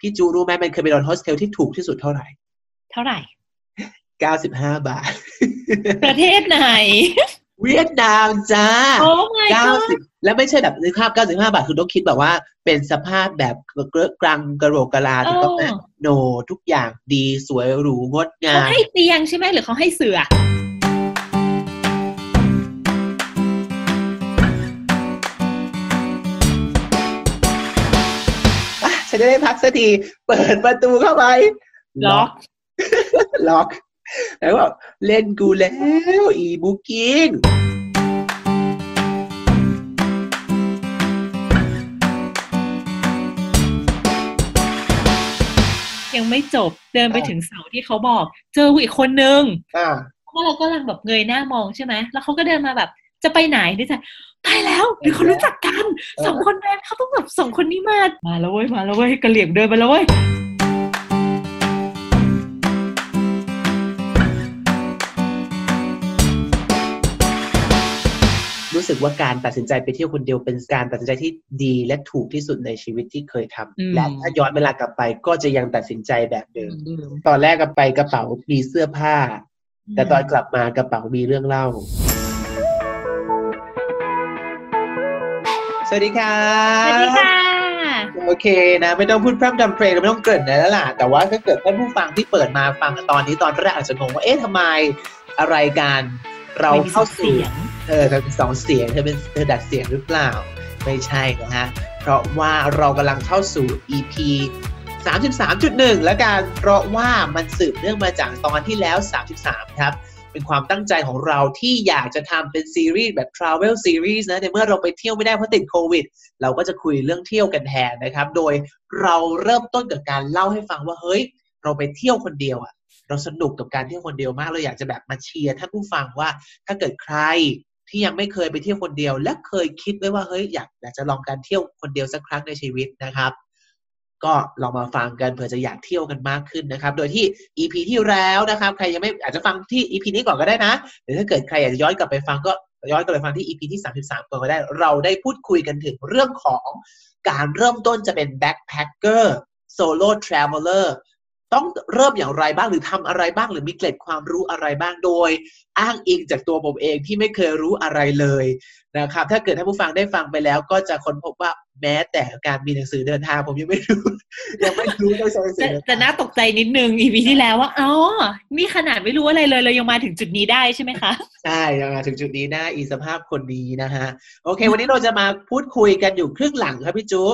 พี่จูรู้ไหมมันเคยไปนอนโฮสเทลที่ถูกที่สุดเท่าไหร่ เท่าไหร่เก้าสิบห้าบาท ประเทศไหน เวียดนามจ้าโอ้ my เก้า god สิบแล้วไม่ใช่แบบในภาพเก้าสิบห้าบาท คือต้องคิดแบบว่าเป็นสภาพแบบเกรอะกรังกะโหลกกะลาถูกต้องไหมเออ no ทุกอย่างดีสวยหรูงดงามเขาให้เตียงใช่ไหมหรือเขาให้เสือ ฉันจะได้พักสักที เปิดประตูเข้าไปล็อกล็อก แล้วก็เล่นกูแล้วอีบุ๊กิ้งยังไม่จบเดินไปถึงเสาที่เขาบอก เจออีกคนนึงอ่าเพราะเราก็กำลังแบบเงยหน้ามองใช่ไหมแล้วเขาก็เดินมาแบบ จะไปไหนดิฉัน ตายแล้วเดี๋ยวเขารู้จักกันเออสองคนแรกเขาต้องแบบสองคนนี้มา มาแล้วเว้ยมาแล้วเว้ยกระเหลี่ยงเดินมาแล้วเว้ยรู้สึกว่าการตัดสินใจไปเที่ยวคนเดียวเป็นการตัดสินใจที่ดีและถูกที่สุดในชีวิตที่เคยทำและถ้าย้อนเวลากลับไปก็จะยังตัดสินใจแบบเดิม ตอนแรกก็ไปกระเป๋ามีเสื้อผ้า แต่ตอนกลับมากระเป๋ามีเรื่องเล่า สวัสดีค่ะ สวัสดีค่ะ โอเคนะ ไม่ต้องพูดพร่ำทำเพลงไม่ต้องเกริ่นอะไรแล้วล่ะ แต่ว่าถ้าเกิดท่านผู้ฟังที่เปิดมาฟังตอนนี้ตอนแรกอาจจะงงว่าเอ๊ะทำไมอะไรกันเราเข้าสู่เออเธอเป็นสองเสียงเธอเป็นเธอดัดเสียงหรือเปล่า ไม่ใช่นะฮะเพราะว่าเรากำลังเข้าสู่ EP 33.1 แล้วกันเพราะว่ามันสืบเนื่องมาจากตอนที่แล้ว 33 ครับ เป็นความตั้งใจของเราที่อยากจะทำเป็นซีรีส์แบบ Travel Series นะในเมื่อเราไปเที่ยวไม่ได้เพราะติดโควิด เราก็จะคุยเรื่องเที่ยวกันแทนนะครับ โดยเราเริ่มต้นกับการเล่าให้ฟังว่าเฮ้ย เราไปเที่ยวคนเดียวอะเราสนุกกับการเที่ยวคนเดียวมากเราอยากจะแบบมาเชียร์ท่านผู้ฟังว่า ถ้าเกิดใครที่ยังไม่เคยไปเที่ยวคนเดียว และเคยคิดไว้ว่าเฮ้ยอยากอยากจะลองการเที่ยวคนเดียวสักครั้งในชีวิตนะครับ ก็ลองมาฟังกันเผื่อจะอยากเที่ยวกันมากขึ้นนะครับ โดยที่ EP ที่แล้วนะครับ ใครยังไม่อาจจะฟังที่ EP นี้ก่อนก็ได้นะหรือถ้าเกิดใครอยากจะย้อนกลับไปฟังก็ย้อนกลับไปฟังที่ EP ที่ 33ก่อนก็ได้ เราได้พูดคุยกันถึงเรื่องของการเริ่มต้นจะเป็น backpacker solo traveler ต้องเริ่มอย่างไรบ้างหรือทำอะไรบ้างหรือมีเกร็ดความรู้อะไรบ้างโดย อ้างอิงจากตัวผมเองที่ไม่เคยรู้อะไรเลยนะครับ ถ้าเกิดท่านผู้ฟังได้ฟังไปแล้ว ก็จะค้นพบว่าแม้แต่การมีหนังสือเดินทางผมยังไม่รู้ยังไม่รู้เลยใช้หนังสืจะอเดินจะทางน่าตกใจนิดนึง EP ที่แล้วว่าอ๋อนี่ขนาดไม่รู้อะไรเลยเรายังมาถึงจุดนี้ได้ใช่ไหมคะใช่ยังมาถึงจุดนี้นะอีสภาพคนนี้นะฮะโอเค วันนี้เราจะมาพูดคุยกันอยู่ครึ่งหลังครับพี่จุ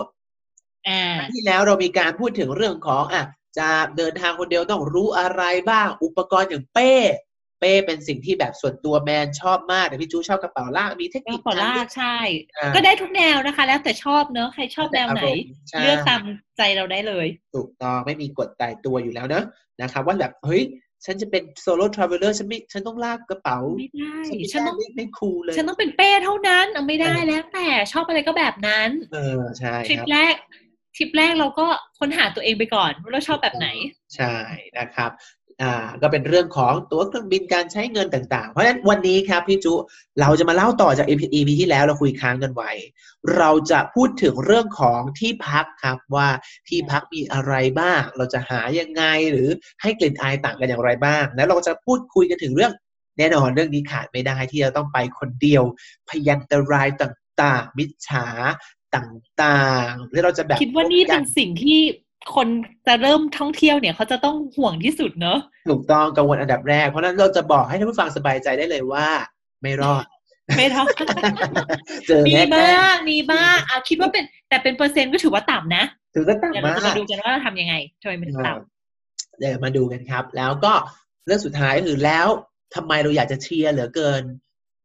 อ่าที่แล้วเรามีการพูดถึงเรื่องของอะ จะเดินทางคนเดียวต้องรู้อะไรบ้างอุปกรณ์อย่างเป้ เป้เป็นสิ่งที่แบบส่วนตัวแมนชอบมากแต่พี่จูชอบกระเป๋าลากมีเทคก็นิคปอลากใช่อ่าก็ได้ทุกแนวนะคะ แล้วแต่ชอบเนอะใครชอบแนวไหนใช่เลือกตามใจเราได้เลย ถูกต้องไม่มีกฎตายตัวอยู่แล้วเนอะนะครับว่าแบบเฮ้ยฉันจะเป็น solo traveler ฉันไม่ฉันต้องลากกระเป๋าไม่ได้ฉันไม่ฉันได้ต้องไม่ไม่ cool เลย ฉันต้องเป็นเป้เท่านั้นเอาไม่ได้เออแล้วแต่ชอบอะไรก็แบบนั้น เออใช่ทริคปรับแรก ทริปแรกเราก็ค้นหาตัวเองไปก่อนว่าเราชอบแบบไหน ใช่นะครับอ่าก็เป็นเรื่องของตั๋วเครื่องบินการใช้เงินต่าง ๆ เพราะฉะนั้นวันนี้ครับพี่จุ เราจะมาเล่าต่อจาก EP ที่แล้วเราคุยค้างกันไว้ เราจะพูดถึงเรื่องของที่พักครับว่าที่พักมีอะไรบ้าง เราจะหายังไงหรือให้กลิ่นอายต่างกันอย่างไรบ้าง แล้วเราจะพูดคุยกันถึงเรื่องแน่นอนเรื่องนี้ขาดไม่ได้ที่จะต้องไปคนเดียว พยันตรายต่าง ๆ มิจฉา ต่างๆแล้วเราจะแบบคิดว่านี่เป็นสิ่งที่คนจะเริ่มท่องเที่ยวเนี่ยเขาจะต้องห่วงที่สุดเนอะถูกต้องกังวลอันดับแรก เพราะฉะนั้นเราจะบอกให้ท่านผู้ฟังสบายใจได้เลยว่า ไม่รอด ไม่เท่าเจอมีแน่บ้างมีบ้างเอาคิดว่าเป็น แต่เป็นเปอร์เซ็นต์ก็ถือว่าต่ำนะๆถือก็ต่ำเดี๋ยวเรามาจะมากดูกันว่าเราทำยังไงทำไมมันถึงต่เดี๋ยวมาดูกันครับ แล้วก็เรื่องสุดท้ายคือแล้วทำไมเราอยากจะเชียร์เหลือเกิน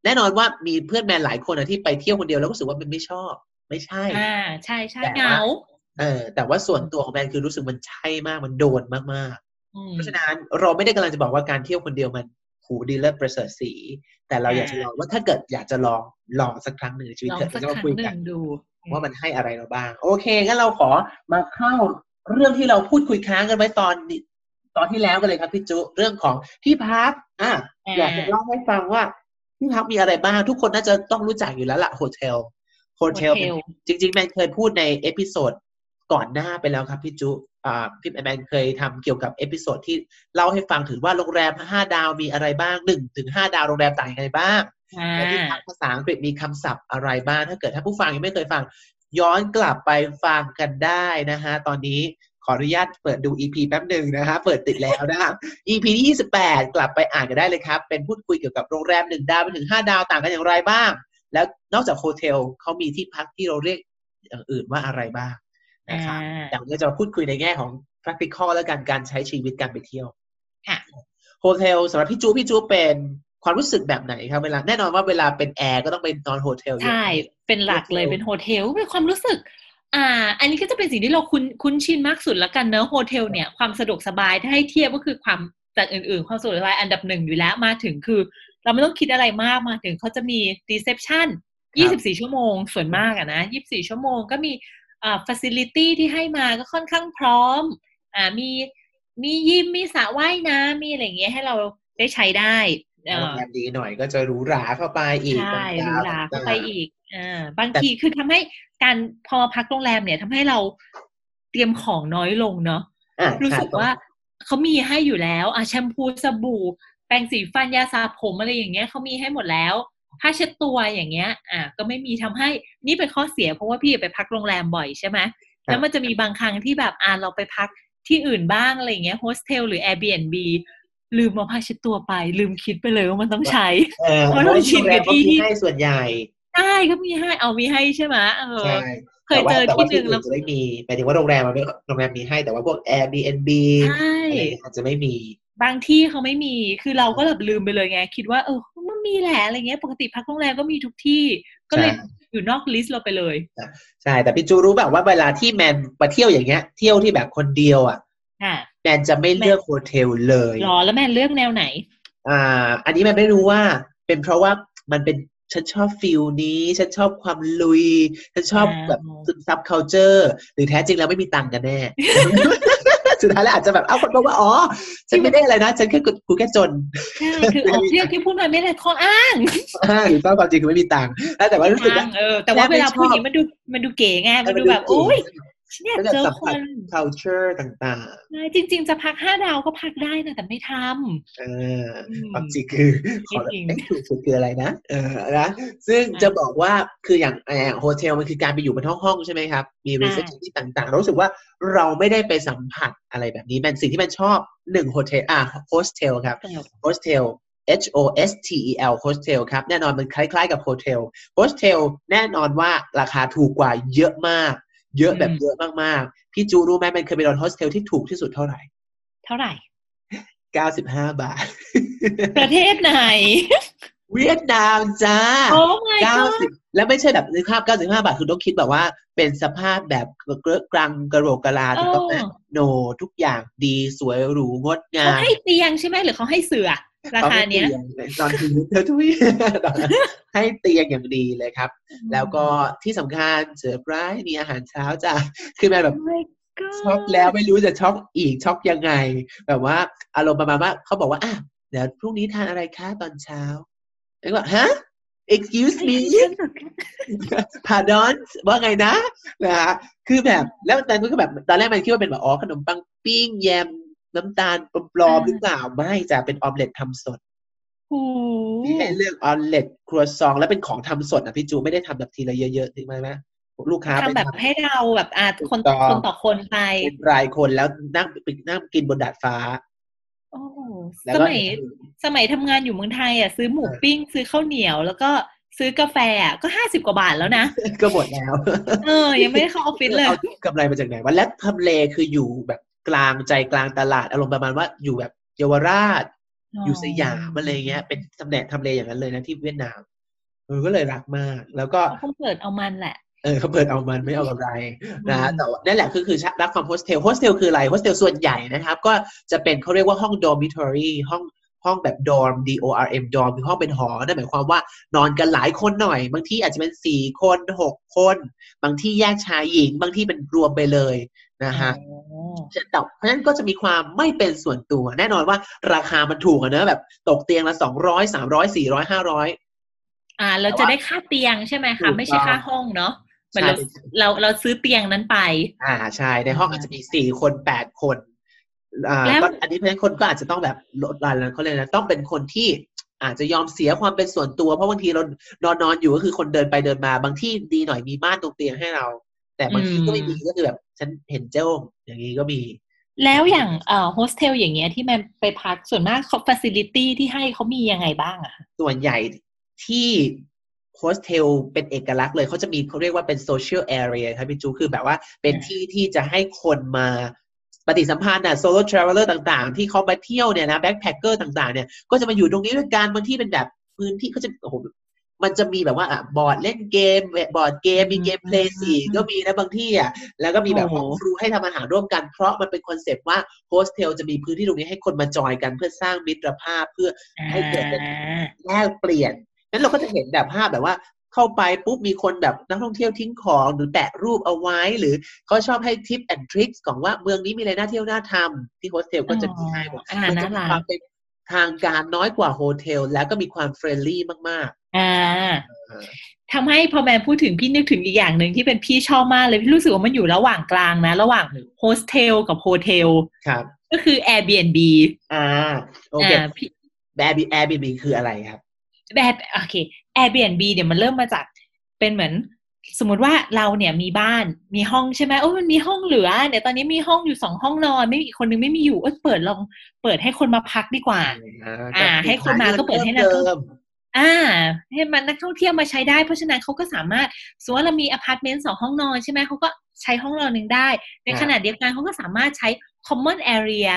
แน่นอนว่ามีเพื่อนแมนหลายคนนะที่ไปเที่ยวคนเดียวแล้วก็รู้สึกว่ามันไม่ชอบ ไม่ใช่ำอ่า ใช่ใช่แต่เหว่างาเออแต่ว่าส่วนตัวของแมนคือรู้สึกมันใช่มากมันโดนมากๆอืมเพราะฉะนั้นเราไม่ได้กำลังจะบอกว่าการเที่ยวคนเดียวมันหูดีเลิศประเสริฐสี แต่เราอยากจะลองว่าถ้าเกิดอยากจะลองลองสักครั้งหนึ่งในชีวิตลองเถอะสักจะคมารั้งคุยหนึ่กันงดู ว่ามันให้อะไรเราบ้าง โอเคงั้นเราขอมาเข้าเรื่องที่เราพูดคุยค้างกันไว้ตอนนี้ตอนที่แล้วกันเลยครับพี่จุเรื่องของที่พักอะอ่าอยากจะเล่าให้ฟังว่าที่พักมีอะไรบ้าง ทุกคนน่าจะต้องรู้จักอยู่แล้วล่ะโฮเทล hotel hotel จริงๆแมนเคยพูดใน episode ก่อนหน้าไปแล้วครับพี่จูพี่แมนเคยทำเกี่ยวกับ episode ที่เล่าให้ฟังถึงว่าโรงแรมห้าดาวมีอะไรบ้างหนึ่งถึงห้าดาวโรงแรมต่างยังไงบ้างและที่ภาษาอังกฤษมีคำศัพท์อะไรบ้างถ้าเกิดถ้าผู้ฟังยังไม่เคยฟัง ย้อนกลับไปฟังกันได้นะฮะตอนนี้ขออนุญาตเปิดดู EP แป๊บหนึ่งนะฮะเปิดติดแล้วนะ EP ที่ 28 กลับไปอ่านกันได้เลยครับ เป็นพูดคุยเกี่ยวกับโรงแรมหนึ่งดาวไปถึงห้าดาวต่างกันอย่างไรบ้าง แล้วนอกจาก hotel เขามีที่พักที่เราเรียกอย่างอื่นว่าอะไรบ้างนะครับอย่างนี้จะพูดคุยในแง่ของ practical และการการใช้ชีวิตการไปเที่ยว hotel สำหรับพี่จูพี่จูเป็นความรู้สึกแบบไหนครับเวลาแน่นอนว่าเวลาเป็นแอร์ก็ต้องเป็นนอน hotel ใช่เป็นหลักเลยเป็น hotel เป็นความรู้สึก อ่า อันนี้ก็จะเป็นสิ่งที่เราคุ้นคุ้นชินมากสุดแล้วกันเนอะ hotel เนี่ยความสะดวกสบายถ้าให้เทียบก็คือความจากอื่นๆ ความสะดวกสบายอันดับหนึ่งอยู่แล้วมาถึงคือ เราไม่ต้องคิดอะไรมากมาถึงเขาจะมี reception 24 ชั่วโมงส่วนมากอะนะ 24 ชั่วโมงก็มีอ่า facility ที่ให้มาก็ค่อนข้างพร้อมอ่ามีมียิมมีสระว่ายน้ำมีอะไรเงี้ยให้เราได้ใช้ได้โรงแรมดีหน่อยก็จะหรูหราเข้าไปอีกใช่หรูหราเข้าไปอีกอ่าบางทีคือทำให้การพอพักโรงแรมเนี่ยทำให้เราเตรียมของน้อยลงเนาะรู้สึกว่าเขามีให้อยู่แล้วอะแชมพูสบู่ แปรงสีฟันยาสระผมอะไรอย่างเงี้ยเขามีให้หมดแล้วผ้าเช็ดตัวอย่างเงี้ย อะก็ไม่มีทำให้นี่เป็นข้อเสียเพราะว่าพี่ไปพักโรงแรมบ่อยใช่ไหมแล้วมันจะมีบางครั้งที่แบบอ่าเราไปพักที่อื่นบ้างอะไรเงี้ยโฮสเทลหรือ Airbnb ลืมมาผ้าเช็ดตัวไป ลืมคิดไปเลยว่ามันต้องใช้เพราะเราชินกับที่ที่ให้ส่วนใหญ่ใช่ก็มีให้เอามีให้ใช่ไหมเออเคยเจอที่หนึ่งแล้วจะไม่มีหมายถึงว่าโรงแรมมันไม่โรงแรมมีให้แต่ว่าพวก Airbnb อาจจะไม่มี บางที่เขาไม่มีคือเราก็แบบลืมไปเลยไง คิดว่าเออมันมีแหละอะไรเงี้ย ปกติพักโรงแรมก็มีทุกที่ ก็เลยอยู่นอก list เราไปเลยใช่แต่พี่จูรู้แบบว่าเวลาที่แมนมาเที่ยวอย่างเงี้ย เที่ยวที่แบบคนเดียวอะแมนจะไม่เลือก hotel เลยหรอแล้วแมนเลือกแนวไหน อ่า อันนี้แมนไม่รู้ว่าเป็นเพราะว่ามันเป็นฉันชอบ feel นี้ฉันชอบความลุย ฉันชอบแบบซึมซับ culture หรือแท้จริงแล้วไม่มีตังค์กันแน่ สุดท้ายแล้วอาจจะแบบเอ้าคนบอกว่าอ๋อฉันไม่ได้อะไรนะ ฉันแค่กูแค่จนใช่คือออกเรียกที่พูดมาไม่ได้ข้ออ้างอ้างหรือต้องความจริงคือไม่มีตังค์แต่ว่ารู้สึกเออแต่ว่าเวลาพูดนี้มันดูมันดูเก๋ไงมันดูแบบโอ้ย เนี่ยเจอคน culture ต่างๆจริง ๆ จะพักห้าดาวก็พักได้นะแต่ไม่ทำเออความจริงคือขอไม่ถูกสุดคืออะไรนะเออนะซึ่งจะบอกว่าคืออย่าง hotel มันคือการไปอยู่บนห้องห้องใช่ไหมครับ มี reception ที่ต่างๆ รู้สึกว่าเราไม่ได้ไปสัมผัสอะไรแบบนี้มันสิ่งที่มันชอบหนึ่งโฮเทลอะโฮสเทลครับโฮสเทล H O S T E L hostel ครับ แน่นอนมันคล้าย ๆ กับ hotel hostel แน่นอนว่าราคาถูกกว่าเยอะมาก เยอะแบบเยอะมากๆ พี่จูรู้ไหมแมนเคยไปนอนโฮสเทลที่ถูกที่สุดเท่าไหร่ เท่าไหร่เก้าสิบห้าบาท ประเทศไหน เวียดนามจ้าเก้าสิบแล้วไม่ใช่แบบในภาพเก้าสิบห้าบาท คือต้องคิดแบบว่าเป็นสภาพแบบเกลือกลางกระโหลกกะลาถูกต้องไหมโนทุกอย่างดีสวยหรูงดงามเขาให้เตียงใช่ไหมหรือเขาให้เสือ ราคาเนี้ยตอนที่เธอทุยให้เตียงอย่างดีเลยครับ แล้วก็ที่สำคัญเสือไพรมีอาหารเช้าจ้ะคือแบบช็อกแล้วไม่รู้จะช็อกอีกช็อกยังไง แบบว่าอารมณ์ประมาณว่าเขาบอกว่าอะเดี๋ยวพรุ่งนี้ทานอะไรคะตอนเช้าไอ้ก็ฮะ excuse me pardon ว่าไงนะนะฮะคือแบบแล้วตอนนั้นก็แบบตอนแรกมันคิดว่าเป็นแบบอ๋อขนมปังปิ้งแยม น้ำตาลปลอมหรือเปล่าไม่จะเป็นออมเล็ตทำสดที่ให้เลือกออมเล็ตครัวซอง แล้วเป็นของทำสดอะพี่จูไม่ได้ทำแบบทีละเยอะๆถึงไหมไหมลูกค้าทำแบบให้เราแบบอาคนต่อคนต่อคนไปรายคนแล้วนั่งไปนั่งกินบนดาดฟ้าโอ้สมัยสมัยทำงานอยู่เมืองไทยอะซื้อหมูปิ้ง ซื้อข้าวเหนียว แล้วก็ซื้อกาแฟอะก็ห้าสิบกว่าบาทแล้วนะ ก็หมดแล้ว เออ ยังไม่ได้เข้าออฟฟิศเลยเอากำไรมาจากไหนวันและทำเลคืออยู่แบบ กลางใจกลางตลาดอารมณ์ประมาณว่าอยู่แบบเยาวราช อยู่สยามอะไรเงี้ย เป็นตำแหน่งทำเลอย่างนั้นเลยนะที่เวียดนามเออก็เลยรักมาก แล้วก็เขาเปิดเอามันแหละเออเขาเปิดเอามันไม่เอากำไรนะแต่นั่นแหละคือคือรักความ hostel hostel คืออะไรโฮสเทลส่วนใหญ่นะครับ ก็จะเป็นเขาเรียกว่าห้อง dormitory ห้องห้องแบบดอร์ม D O R M ดอร์มคือห้องเป็นหอนั่นหมายความว่านอนกันหลายคนหน่อย บางที่อาจจะเป็นสี่คนหกคน บางที่แยกชายหญิง บางที่เป็นรวมไปเลยนะฮะ แต่เพราะฉะนั้นก็จะมีความไม่เป็นส่วนตัว แน่นอนว่าราคามันถูกอะเนอะแบบ ตกเตียงละสองร้อยสามร้อยสี่ร้อยห้าร้อยอ่า เราจะได้ค่าเตียงใช่ไหมคะไม่ใช่ค่าห้องเนาะเราเราเราซื้อเตียงนั้นไป อ่าใช่ในห้องอาจจะมีสี่คนแปดคนอ่าก็อันนี้เพราะฉะนั้นคนก็อาจจะต้องแบบลดรันเขาเลยนะต้องเป็นคนที่อาจจะยอมเสียความเป็นส่วนตัว เพราะบางทีเรานอนนอนอยู่ก็คือคนเดินไปเดินมา บางที่ดีหน่อยมีม่านตรงเตียงให้เรา แต่บางที่ก็ไม่มีก็คือแบบ ฉันเห็นเจ้าอย่างนี้ก็มี แล้วอย่างเอ่อโฮสเทลอย่างเงี้ยที่แมนไปพักส่วนมากเขา facility ที่ให้เขามียังไงบ้างอะส่วนใหญ่ที่โฮสเทลเป็นเอกลักษณ์เลยเขาจะมีเขาเรียกว่าเป็น social area ครับพี่จูคือแบบว่าเป็นที่ที่จะให้คนมาปฏิสัมพันธ์อะ solo traveler ต่างๆ ที่เขามาเที่ยวเนี่ยนะ backpacker ต่างๆเนี่ยก็จะมาอยู่ตรงนี้ด้วยกันบางที่เป็นแบบพื้นที่เขาจะโอ้โห มันจะมีแบบว่าอะบอร์ดเล่นเกม board game มีเกม Play สี่ก็มีนะบางที่อะแล้วก็มีแบบของครัวให้ทำอาหารร่วมกันเพราะมันเป็น concept ว่าโฮสเทลจะมีพื้นที่ตรงนี้ให้คนมาจอยกันเพื่อสร้างมิตรภาพเพื่อให้เกิดเป็นแลกเปลี่ยนนั้นเราก็จะเห็นแบบภาพแบบว่าเข้าไปปุ๊บมีคนแบบนักท่องเที่ยวทิ้งของหรือแปะรูปเอาไว้ หรือเขาชอบให้ tip and trick ของว่าเมืองนี้มีอะไรน่าเที่ยวน่าทำที่โฮสเทลก็จะมีให้หมดมันจะมีความเป็น ทางการน้อยกว่า hotel แล้วก็มีความ friendly มากๆ อ่าทำให้พอแมนพูดถึงพี่นึกถึงอีกอย่างหนึ่งที่เป็นพี่ชอบมากเลยพี่รู้สึกว่ามันอยู่ระหว่างกลางนะ ระหว่างโฮสเทลกับ hotelครับ ก็คือ Airbnb อ่าโอเคแ Airbnb คืออะไรครับ แบบโอเค Airbnb เนี่ยมันเริ่มมาจากเป็นเหมือน สมมติว่าเราเนี่ยมีบ้านมีห้องใช่ไหมโอ้มันมีห้องเหลือเนี่ยตอนนี้มีห้องอยู่สองห้องนอน ไม่มีคนนึงไม่มีอยู่เออเปิดลองเปิดให้คนมาพักดีกว่า อ่า ให้คนมาก็เปิดให้นักท่องอ่า ให้มันนักท่องเที่ยวมาใช้ได้เพราะฉะนั้นเขาก็สามารถสมมติว่าเรามีอพาร์ตเมนต์สองห้องนอนใช่ไหมเขาก็ใช้ห้องนอนหนึ่งได้ ในขณะเดียวกันเขาก็สามารถใช้ common area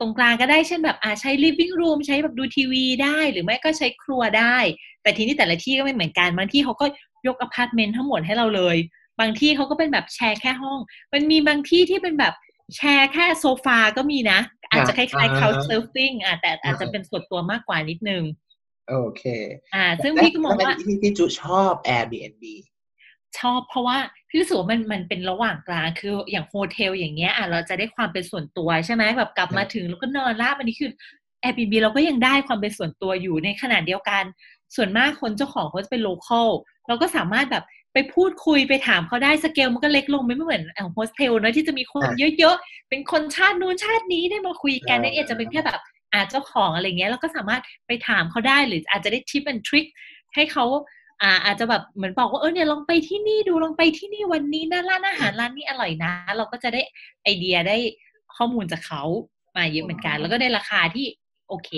ตรงกลางก็ได้เช่นแบบอ่าใช้ living room ใช้แบบดูทีวีได้ หรือไม่ก็ใช้ครัวได้ แต่ทีนี้แต่ละที่ก็ไม่เหมือนกันบางที่เขาก็ ยกอพาร์ตเมนต์ทั้งหมดให้เราเลย บางที่เขาก็เป็นแบบแชร์แค่ห้อง มันมีบางที่ที่เป็นแบบแชร์แค่โซฟาก็มีนะ อาจจะคล้ายๆ couch surfing อะแต่อาจจะเป็นส่วนตัวมากกว่านิดนึง โอเค อ่า ซึ่งพี่ก็มองว่าที่ที่จุชอบ Airbnb ชอบเพราะว่าพี่รู้สึกว่ามันมันเป็นระหว่างกลางคืออย่าง hotel อย่างเงี้ยอะเราจะได้ความเป็นส่วนตัวใช่ไหมแบบกลับมาถึงแล้วก็นอนราบอันนี้คือ Airbnb เราก็ยังได้ความเป็นส่วนตัวอยู่ในขณะเดียวกัน ส่วนมากคนเจ้าของเขาจะเป็น local เราก็สามารถแบบไปพูดคุยไปถามเขาได้สเกลมันก็เล็กลงไม่เหมือนแอลโฮสเทลนะที่จะมีคนเยอะๆ เป็นคนชาตินู้นชาตินี้ได้มาคุยกันนี่อาจจะเป็นแค่แบบอาเจ้าของอะไรเงี้ยเราก็สามารถไปถามเขาได้หรืออาจจะได้ทิปแอนทริคให้เขาอ่าอาจจะแบบเหมือนบอกว่าเออเนี่ยลองไปที่นี่ดูลองไปที่นี่วันนี้นะร้านอาหารร้านนี้อร่อยนะ เราก็จะได้ไอเดียได้ข้อมูลจากเขามาเยอะเหมือนกัน แล้วก็ได้ราคาที่โอเค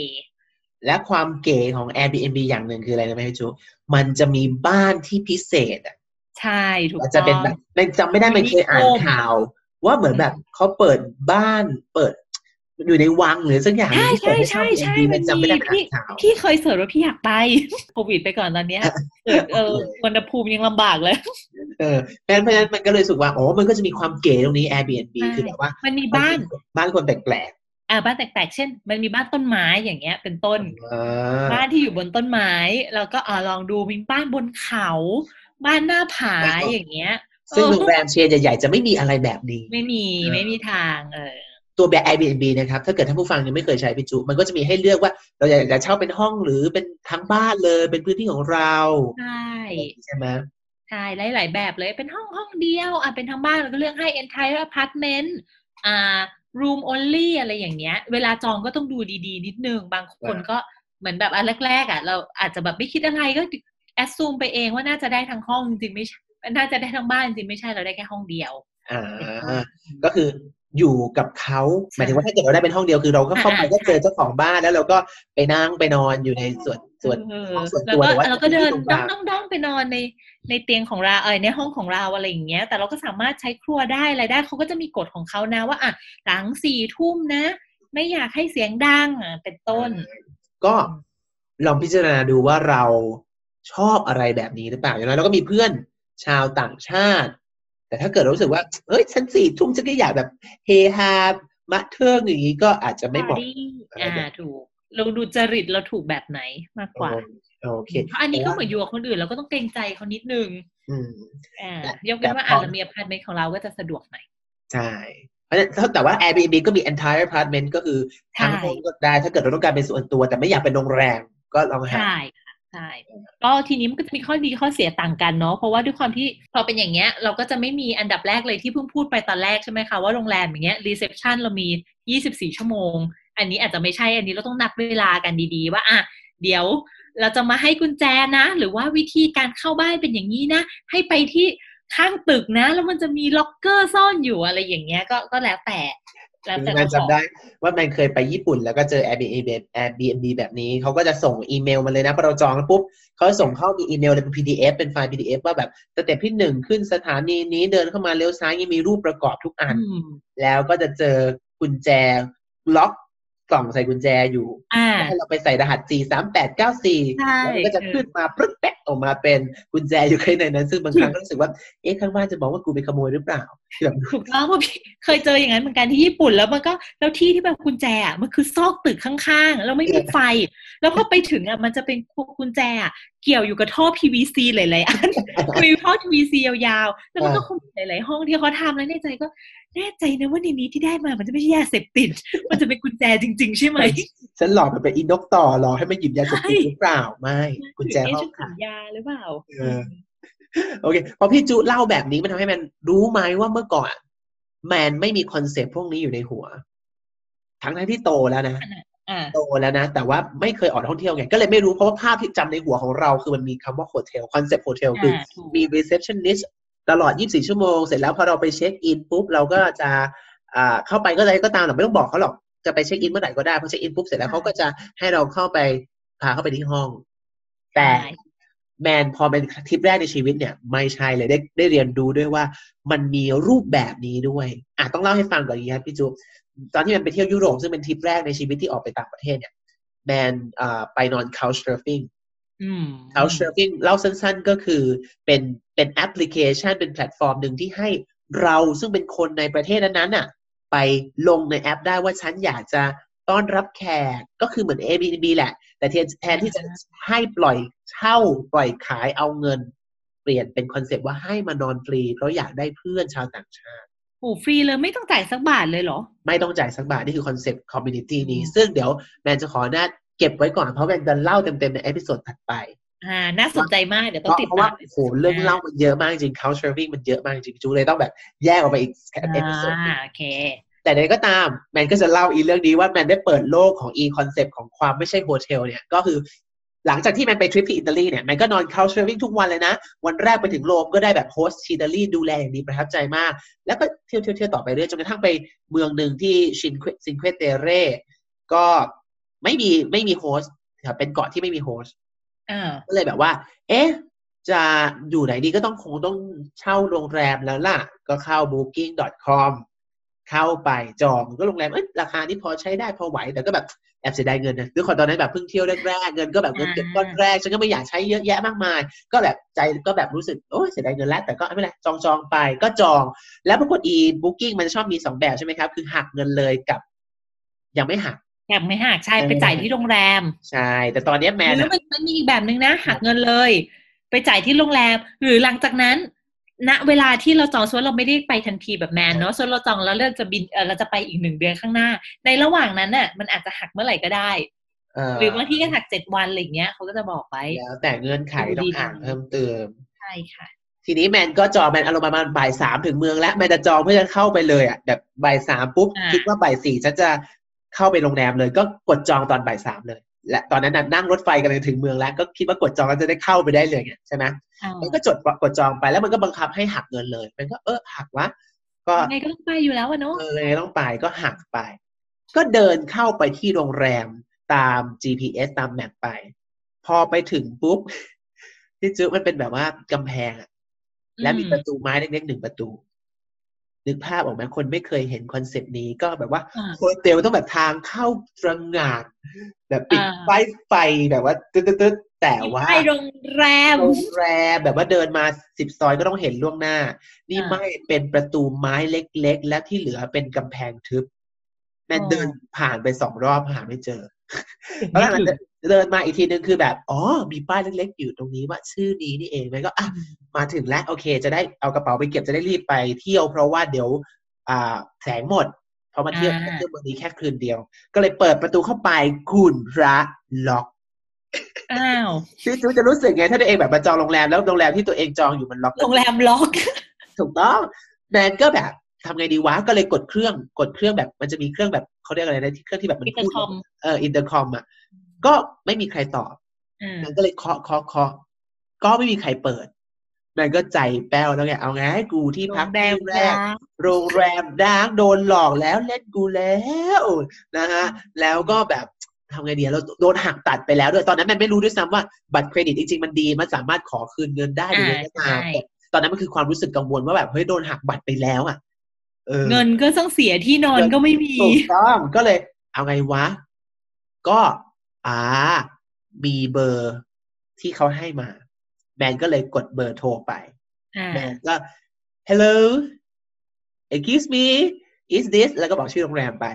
และความเก๋ของ Airbnb อย่างหนึ่งคืออะไรนะแม่จูมันจะมีบ้านที่พิเศษอะใช่ถูกต้องจะเป็นแบบจำไม่ได้มันเคยอ่านข่าว ว่าเหมืมือนแบบเขาเปิดบ้านเปิดอยู่ในวังหรือสักอย่างใช่ใช่ใช่ใช่มันจำไม่ได้พี่พี่เคยเสิร์ชว่าพี่อยากไปโควิดไปก่อนตอนเนี้ยเอออุณหภูมิยังลำบากเลย เออเพราะฉะนั้นมันก็เลยสุกว่าโอ้มันก็จะมีความเก๋ตรงนี้ Airbnb คือแบบว่า มันมีบ้านบ้านคนแปลก อ่าบ้านแปลกๆ เช่น มันมีบ้านต้นไม้อย่างเงี้ย เป็นต้น บ้านที่อยู่บนต้นไม้แล้วก็อ่าลองดูมีบ้านบนเขา บ้านหน้าผาอย่างเงี้ย ซึ่งโรงแรมเชียร์ใหญ่ๆจะไม่มีอะไรแบบนี้ ไม่มีไม่มีทางเออตัวแบบ Airbnb นะครับ ถ้าเกิดท่านผู้ฟังยังไม่เคยใช้พิจุมันก็จะมีให้เลือกว่า เราอยากจะเช่าเป็นห้องหรือเป็นทั้งบ้านเลย เป็นพื้นที่ของเรา ใช่ใช่ไหมใช่หลาย ๆ แบบเลยเป็นห้องห้องเดียว อะเป็นทั้งบ้านเราก็เลือกให้ entire apartment อ่า room only อะไรอย่างเงี้ย เวลาจองก็ต้องดูดีๆ นิดนึง บางคนก็เหมือนแบบอันแรกๆอะ เราอาจจะแบบไม่คิดอะไรก็แอดซูมไปเองว่าน่าจะได้ทั้งห้องจริงไม่ใช่น่าจะได้ทั้งบ้านจริงไม่ใช่เราได้แค่ห้องเดียวอ่าก็คืออยู่กับเขาหมายถึงว่าถ้าเกิดเราได้เป็นห้องเดียวคือเราก็เข้าไปก็เจอเจ้าของบ้านแล้วเราก็ไปนั่งไปนอนอยู่ในส่วนส่วนส่วนตัวแต่ว่าเราก็เดินด้องด้องไปนอนใน ในเตียงของเราเออในห้องของเราอะไรอย่างเงี้ย แต่เราก็สามารถใช้ครัวได้อะไรได้เขาก็จะมีกฎของเขานะว่าอะหลังสี่ทุ่มนะ ไม่อยากให้เสียงดังอะเป็นต้น ก็ลองพิจารณาดูว่าเราชอบอะไรแบบนี้หรือเปล่าอย่างไรเราก็มีเพื่อนชาวต่างชาติ แต่ถ้าเกิดรู้สึกว่าเฮ้ยฉันสี่ทุ่มฉันก็อยากแบบเฮฮามะเทิงอย่างนี้ก็อาจจะไม่เหมาะอ่าถูกเราดูจริตเราถูกแบบไหนมากกว่า โอเคเพราะอันนี้ก็เหมือนอยู่กับคนอื่นเราก็ต้องเกรงใจเขานิดนึงอ่ายกเว้นว่าอาจจะมีอพาร์ตเมนต์ของเราก็จะสะดวกหน่อยใช่เพราะฉะนั้นแต่ว่า Airbnb ก็มี entire apartment ก็คือทั้งห้องก็ได้ถ้าเกิดเราต้องการเป็นส่วนตัว แต่ไม่อยากเป็นโรงแรมก็ลองหาช่ก็ทีนี้มันก็จะมีข้อดีข้อเสียต่างกันเนาะเพราะว่าด้วยความที่พอเป็นอย่างเงี้ย เราก็จะไม่มีอันดับแรกเลยที่เพิ่งพูดไปตอนแรกใช่ไหมคะว่าโรงแรมอย่างเงี้ย reception เรามี 24 ชั่วโมง อันนี้อาจจะไม่ใช่อันนี้เราต้องนัดเวลากันดีๆ ว่าอะเดี๋ยว เราจะมาให้กุญแจนะ หรือว่าวิธีการเข้าบ้านเป็นอย่างนี้นะ ให้ไปที่ข้างตึกนะ แล้วมันจะมีล็อกเกอร์ซ่อนอยู่อะไรอย่างเงี้ยก็ก็แล้วแต่แล้วแต่จำได้ว่ามันเคยไปญี่ปุ่นแล้วก็เจอ Airbnb Airbnb แบบนี้เขาก็จะส่งอีเมลมาเลยนะพอเราจองแล้วปุ๊บเขาส่งเข้ามีอีเมลเป็น PDF เป็นไฟล์ PDF ว่าแบบ step ที่หนึ่งขึ้นสถานีนี้เดินเข้ามาเลี้ยวซ้ายยังมีรูปประกอบทุกอัน แล้วก็จะเจอกุญแจล็อก กล่องใส่กุญแจอยู่ให้เราไปใส่รหัสสี่สามแปดเก้าสี่แล้วก็จะขึ้นมาปึ๊กแป๊กออกมาเป็นกุญแจอยู่ข้างในนั้น ซึ่งบางครั้งก็รู้สึกว่า เอ๊ะข้างบ้านจะบอกว่ากูไปขโมยหรือเปล่าแบบถูกต้องพี่เคยเจออย่างนั้นเหมือนกันที่ญี่ปุ่นแล้วมันก็แล้วที่ที่แบบกุญแจอะมันคือซอกตึกข้างๆแล้วไม่มีไฟ แล้วพอไปถึงอะมันจะเป็นกุญแจอะเกี่ยวอยู่กับท่อ PVC หลายๆอันมีท่อ PVC ยาวๆ แล้วมันก็คงหลายๆห้องที่เขาทำแล้วในใจก็แน่ใจนะว่าในนี้ที่ได้มามันจะไม่ใช่ยาเสพติด มันจะเป็นกุญแจจริง ๆ ใช่ไหมฉันหลอกมันเป็นอินกต่อหลอกให้มันหยิบยาเสพติดหรือเปล่าไม่กุญแจห้องขังยาหรือเปล่า โอเค พอพี่จุเล่าแบบนี้มันทำให้แมนรู้ไหมว่าเมื่อก่อน แมนไม่มี concept พวกนี้อยู่ในหัว ทั้งทั้งที่โตแล้วนะโตแล้วนะ แต่ว่าไม่เคยออกท่องเที่ยวไง ก็เลยไม่รู้เพราะว่าภาพที่จำในหัวของเรา คือมันมีคำว่า hotel concept hotel คือมี receptionist ตลอด 24 ชั่วโมง เสร็จแล้วพอเราไปเช็คอินปุ๊บเราก็จะเข้าไปก็อะไรก็ตามเราไม่ต้องบอกเขาหรอกจะไปเช็คอินเมื่อไหร่ก็ได้พอเช็คอินปุ๊บเสร็จแล้วเขาก็จะให้เราเข้าไปพาเข้าไปที่ห้อง แต่ แมนพอเป็นทริปแรกในชีวิตเนี่ย ไม่ใช่เลยได้ได้เรียนรู้ด้วยว่ามันมีรูปแบบนี้ด้วยอะต้องเล่าให้ฟังก่อนอย่างนี้ครับพี่จุ๊บตอนที่แมนไปเที่ยวยุโรปซึ่งเป็นทริปแรกในชีวิตที่ออกไปต่างประเทศเนี่ยแมนไปนอน couch surfing couch surfing เล่าสั้นๆก็คือเป็นเป็นแอปพลิเคชันเป็นแพลตฟอร์มหนึ่งที่ให้เราซึ่งเป็นคนในประเทศนั้นๆน่ะ ไปลงในแอปได้ว่าฉันอยากจะ ต้อนรับแขกก็คือเหมือน Airbnb แหละ แต่แทนที่จะให้ปล่อยเช่าปล่อยขายเอาเงิน เปลี่ยนเป็น concept ว่าให้มานอนฟรี เพราะอยากได้เพื่อนชาวต่างชาติโอ้ฟรีเลยไม่ต้องจ่ายสักบาทเลยเหรอ ไม่ต้องจ่ายสักบาท นี่คือ concept community นี้ ซึ่งเดี๋ยวแมนจะขอหน้าเก็บไว้ก่อนเพราะแมนจะเล่าเต็มๆใน episode ถัดไปอ่าน่าสนใจมาก เดี๋ยวต้องติดตามเพราะว่าโหเรื่องเล่ามันเยอะมากจริง couch surfing มันเยอะมากจริงจูเลยต้องแบบแยกออกไปอีก episode อ่าโอเค แต่ใดก็ตามแมนก็จะเล่าอีเรื่องนี้ว่าแมนได้เปิดโลกของอี concept ของความไม่ใช่ hotel เนี่ยก็คือหลังจากที่แมนไปทริปที่อิตาลีเนี่ยแมนก็นอน couch surfing ทุกวันเลยนะ วันแรกไปถึงโรมก็ได้แบบ host อิตาลีดูแลอย่างดีประทับใจมาก แล้วก็เที่ยวเที่ยวเที่ยวต่อไปเรื่อยจนกระทั่งไปเมืองหนึ่งที่ชื่อ Cinque Terre ก็ไม่มีไม่มี host เป็นเกาะที่ไม่มี host ก็เลยแบบว่า เอ๊ะจะอยู่ไหนดีก็ต้องคงต้องเช่าโรงแรมแล้วล่ะ ก็เข้า booking.com เข้าไปจองก็โรงแรมเอ้ยราคานี้พอใช้ได้พอไหวแต่ก็แบบแอบเสียดายเงินนะด้วยความตอนนั้นแบบเพิ่งเที่ยวแรกๆเงินก็แบบเงินเก็บก้อนแรกฉันก็ไม่อยากใช้เยอะแยะมากมาย ก็แบบใจก็แบบรู้สึกโอ้เสียดายเงินแล้วแต่ก็ไม่เป็นไรจองจองไปก็จอง แล้วปรากฏอี booking มันชอบมีสองแบบใช่ไหมครับ คือหักเงินเลยกับ ยังไม่หักแบบไม่หักใช่ไปจ่ายที่โรงแรมใช่แต่ตอนนี้แมนแล้วมันมีอีกแบบหนึ่งนะหักเงินเลย ไปจ่ายที่โรงแรม หรือหลังจากนั้น ณเวลาที่เราจองส่วนเราไม่ได้ไปทันทีแบบแมนเนาะส่วนเราจองแล้วเราจะบินเออเราจะไปอีกหนึ่งเดือนข้างหน้า ในระหว่างนั้นน่ะมันอาจจะหักเมื่อไหร่ก็ได้หรือบางที่ก็หักเจ็ดวันอะไรเงี้ยเขาก็จะบอกไปแล้วแต่เงื่อนไขต้องอ่านเพิ่มเติมใช่ค่ะ ทีนี้แมนก็จองแมนอารมณ์ประมาณบ่ายสามถึงเมืองแล้วแมนจะจองเพื่อจะเข้าไปเลยอะแบบบ่ายสามปุ๊บคิดว่าบ่ายสี่ฉันจะเข้าไปโรงแรมเลยก็กดจองตอนบ่ายสามเลย และตอนนั้นนั่งรถไฟกันถึงเมืองแล้ว ก็คิดว่ากดจองแล้วจะได้เข้าไปได้เลยไงใช่ไหม มันก็จดกดจองไปแล้วมันก็บังคับให้หักเงินเลย มันก็เออหักวะก็ไงก็ต้องไปอยู่แล้วอะเนาะเออต้จองไปก็หักไป ก็เดินเข้าไปที่โรงแรมตาม GPS ตาม map ไป พอไปถึงปุ๊บพี่จุมันเป็นแบบว่ากำแพงอะและมีประตูไม้เล็กๆหนึ่งประตูนึกภาพออกไหมคนไม่เคยเห็น concept นี้ก็แบบว่า hotel ต้องแบบทางเข้าตระหง่านแบบติดไฟไฟแบบว่าตึ๊ดตึ๊ด แต่ว่าโรงแรมโรงแรมแบบว่าเดินมาสิบซอยก็ต้องเห็นล่วงหน้า นี่ไม่เป็นประตูไม้เล็กๆ และที่เหลือเป็นกำแพงทึบ แม่เดินผ่านไปสองรอบหาไม่เจอแล้วหลังเดินมาอีกทีนึงคือแบบ อ๋อ มีป้ายเล็กๆ อยู่ตรงนี้ว่าชื่อนี้นี่เองมันก็อะมาถึงแล้วโอเค จะได้เอากระเป๋าไปเก็บจะได้รีบไปเที่ยวเพราะว่าเดี๋ยว อ่าแสงหมดพอมาเที่ยวเที่ยววันนี้แค่คืนเดียว ก็เลยเปิดประตูเข้าไปคุณพระล็อก อ้าวพี่จูจะรู้สึกไงถ้าตัวเองแบบมาจองโรงแรมแล้วโรงแรมที่ตัวเองจองอยู่มันล็อกโรงแรมล็อกถูกต้องแมนก็แบบทำไงดีวะก็เลยกดเครื่องกดเครื่องแบบมันจะมีเครื่องแบบเขาเรียกอะไรนะที่เครื่องที่แบบมันพูดเอออินเตอร์คอมอะก็ไม่มีใครตอบแมนก็เลยเคาะเคาะเคาะก็ไม่มีใครเปิดแมนก็ใจแป้วแล้วไงเอาไงกูที่พักแรมแรกโรงแรมดังโดนหลอกแล้วเล่นกูแล้วนะฮะแล้วก็แบบ ทำไงดีเราโดนหักตัดไปแล้วด้วยตอนนั้นมันไม่รู้ด้วยซ้ำว่าบัตรเครดิตจริงๆมันดีมันสามารถขอคืนเงินได้หรือไม่ตามตอนนั้นมันคือความรู้สึกกังวลว่าแบบเฮ้ยโดนหักบัตรไปแล้วอะเงินก็ต้องเสียที่นอนก็ไม่มีถูกต้องก็เลย เอาไงวะ ก็อ่ามีเบอร์ที่เขาให้มา แมนก็เลยกดเบอร์โทรไปแมนก็ hello excuse me is this แล้วก็บอกชื่อโรงแรมไป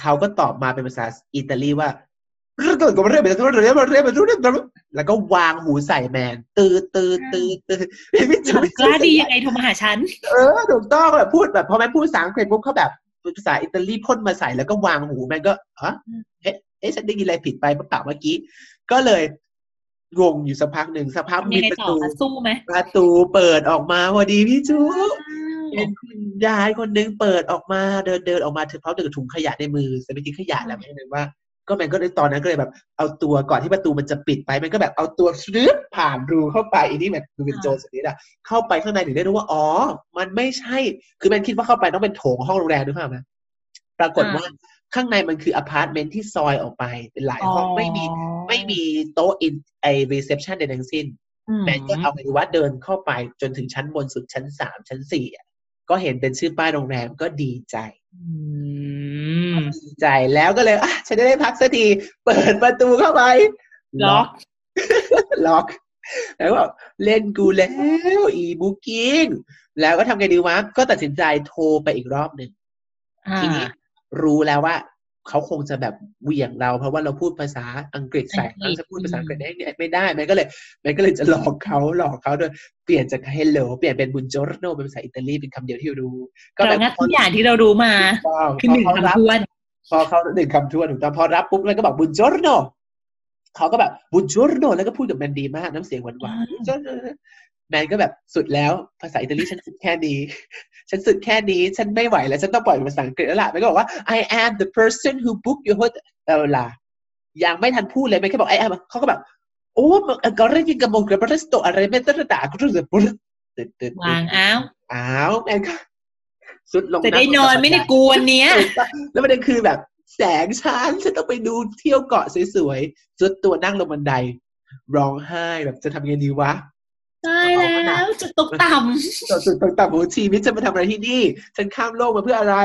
เขาก็ตอบมาเป็นภาษาอิตาลีว่าแล้วก็วางหูใส่แมน ตือตือตือตือไม่จุดกล้าดียังไงโทรมาหาฉัน เออถูกต้องแบบพูดแบบพอแม่พูดภาษาอังกฤษปุ๊บเขาแบบภาษาอิตาลีพ่นมาใส่แล้วก็วางหูแมนก็ฮะเอ๊ะฉันได้ยินอะไรผิดไปเมื่อเมื่อกี้ ก็เลยงงอยู่สักพักหนึ่งสักพักมีประตูประตูเปิดออกมาพอดีพี่จู เป็นคุณยายคนนึงเปิดออกมาเดินเดินออกมาถือพร้อมถือถุงขยะในมือจะไปทิ้งขยะแล้วไม่รู้ว่า ก็แมนก็ในตอนนั้นก็เลยแบบ เอาตัวก่อนที่ประตูมันจะปิดไปแมนก็แบบเอาตัวซึบผ่านรูเข้าไปอันนี้แบบดูเป็นโจรสนิทอะเข้าไปข้างในถึงได้รู้ว่าอ๋อ มันไม่ใช่ คือแมนคิดว่าเข้าไปต้องเป็นโถงห้องโรงแรมหรือเปล่านะปรากฏว่าข้างในมันคืออพาร์ตเมนต์ที่ซอยออกไปเป็นหลายห้องไม่มีไม่มีโต๊ะอินไอ reception ใดทั้งสิ้นแมนก็เอาไปว่าเดินเข้าไปจนถึงชั้นบนสุดชั้นสามชั้นสี่ ก็เห็นเป็นชื่อป้ายโรงแรมก็ดีใจดีใจแล้วก็เลยอะฉันจะได้พักสักที เปิดประตูเข้าไป ล็อก ล็อก แล้วก็เล่นกูแล้วอี Booking แล้วก็ทำไงดีวะ ก็ตัดสินใจโทรไปอีกรอบหนึ่งทีนี้รู้แล้วว่า เขาคงจะแบบเหวี่ยงเรา เพราะว่าเราพูดภาษาอังกฤษใส่เราจะพูดภาษาอังกฤษได้ไม่ได้ มันก็เลย มันก็เลยจะหลอกเขาหลอกเขาโดยเปลี่ยนจาก hello เปลี่ยนเป็นบุญจอร์โนเป็นภาษาอิตาลีเป็นคำเดียวที่รู้ก็แบบทุกอย่างที่เรารู้มาคือหนึ่งคำทวนพอเขาหนึ่งคำทวนถูกต้องพอรับปุ๊บแล้วก็บอกบุญจอร์โนเขาก็แบบบุญจอร์โนแล้วก็พูดกับแมนดีมากน้ำเสียงหวานห วานแมนก็แบบสุดแล้วภาษาอิตาลีฉันแค่นี้ ฉันสึกแค่นี้ ฉันไม่ไหวแล้ว ฉันต้องปล่อยภาษาอังกฤษแล้วล่ะมันก็บอกว่า I am the person who booked your hotel เวลายังไม่ทันพูดเลยไม่แค่บอก I am เขาก็แบบ โอ้ก็เรียกกันมงกระเบรสโตอะไรไม่ต้องด่าก็รู้สึกปุ๊บวางอ้าวอ้าวแม่ก็สุดลงจะได้นอนไม่ได้กวนเนี้ย แล้วประเด็นคือแบบแสงชันฉันต้องไปดูเที่ยวเกาะสวยๆสุดตัวนั่งลงบันได ร้องไห้แบบจะทำยังไงดีวะ ตายแล้วจุดตกต่ำจุดตกต่ำของชีวิตจะมาทำอะไรที่นี่ ฉันข้ามโลกมาเพื่ออะไร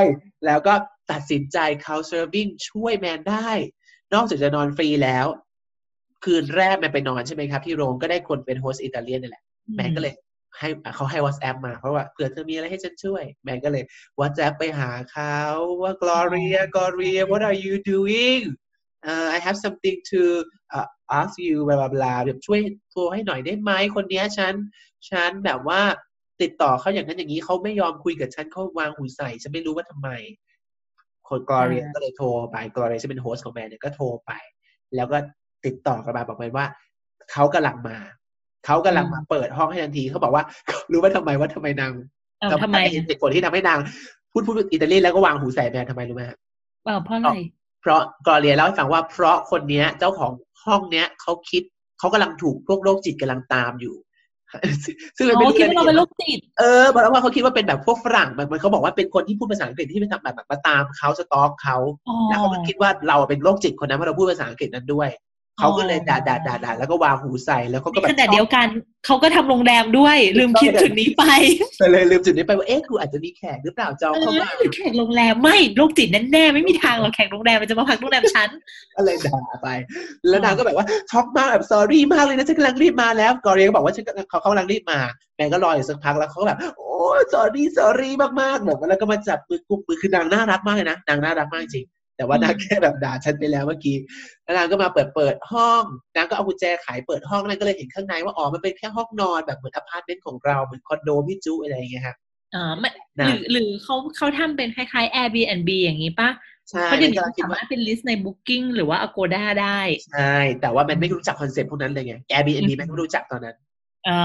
แล้วก็ตัดสินใจ couch surfing ช่วยแมนได้ นอกจากจะนอนฟรีแล้ว คืนแรกแมนไปนอนใช่ไหมครับ ที่โรมก็ได้คนเป็น host อิตาเลียนนี่แหละ แมนก็เลยให้เขาให้ WhatsApp มาเพราะว่าเผื่อเธอมีอะไรให้ฉันช่วย แมนก็เลย WhatsApp ไปหาเขาว่า Gloria Gloria what are you doing uh, I have something to uh, ask you บลาบลาแบบช่วยโทรให้หน่อยได้ไหมคนเนี้ยฉัน ฉันแบบว่าติดต่อเขาอย่างนั้นอย่างนี้เขาไม่ยอมคุยกับฉันเขาวางหูใส่ฉันไม่รู้ว่าทำไม คน Gloria ก็เลยโทรไป Gloria จะเป็น host ของแมนเนี่ยก็โทรไป แล้วก็ติดต่อกลับมาบอกไปว่าเขากำลังมาเขากำลังมาเปิดห้องให้ทันทีเขาบอกว่า รู้ว่าทำไมว่าทำไมนางทำไมเหตุผลที่ทำให้นางพูดพูดอิตาลีแล้วก็วางหูใส่แมนทำไมรู้ไหมครับเพราะอะไร เพราะกอเรียเล่าให้ฟังว่าเพราะคนเนี้ย เจ้าของห้องเนี้ยเขาคิดเขากำลังถูกพวกโรคจิตกำลังตามอยู่ซึ่งมันเป็นคิดว่าเราเป็นโรคจิตเออเพราะว่าเขาคิดว่าเป็นแบบพวกฝรั่งมันเขาบอกว่าเป็นคนที่พูดภาษาอังกฤษที่ไปทำแบบมาตามเขาสต็อกเขาแล้วเขาก็คิดว่าเราเป็นโรคจิตคนนั้นเพราะเราพูดภาษาอังกฤษนั้นด้วย เขาก็เลยด่าด่าด่าด่าแล้วก็วางหูใส่แล้วเขาก็แบบขณะเดียวกันเขาก็ทำโรงแรมด้วย ลืมคิดจุดนี้ไปเลยลืมจุดนี้ไปว่าเอ๊ะกูอาจจะมีแขกหรือเปล่าจองเข้ามาแขกโรงแรมไม่โรคจิตแน่ๆไม่มีทางหรอกแขกโรงแรมมันจะมาพักโรงแรมฉันอะไรด่าไป แล้วนางก็แบบว่าช็อกมากแบบ sorry มากเลยนะฉันกำลังรีบมาแล้วกอเรียก็บอกว่าฉันเขาเขากำลังรีบมาแมนก็รออยู่สักพักแล้วเขาก็แบบโอ้ sorry sorry มากๆแบบแล้วก็มาจับมือกุมมือคือนางน่ารักมากเลยนะนางน่ารักมากจริง แต่ว่านางแค่แบบด่าฉันไปแล้วเมื่อกี้แล้วนางก็มาเปิดเปิดห้องนางก็เอากุญแจไขเปิดห้องนางก็เลยเห็นข้างในว่าอ๋อมันเป็นแค่ห้องนอนแบบเหมือนอพาร์ตเมนต์ของเราเหมือนคอนโดพี่จูอะไรอย่างเงี้ยครับอ๋อหรือหรือเขาเขาทำเป็นคล้ายๆ Airbnb อย่างนี้ปะเพราะเดี๋ยวนี้สามารถเป็น list ใน Booking หรือว่า Agoda ได้ใช่แต่ว่ามันไม่รู้จัก concept พวกนั้นเลยไง Airbnb มันไม่รู้จักตอนนั้นอ๋อ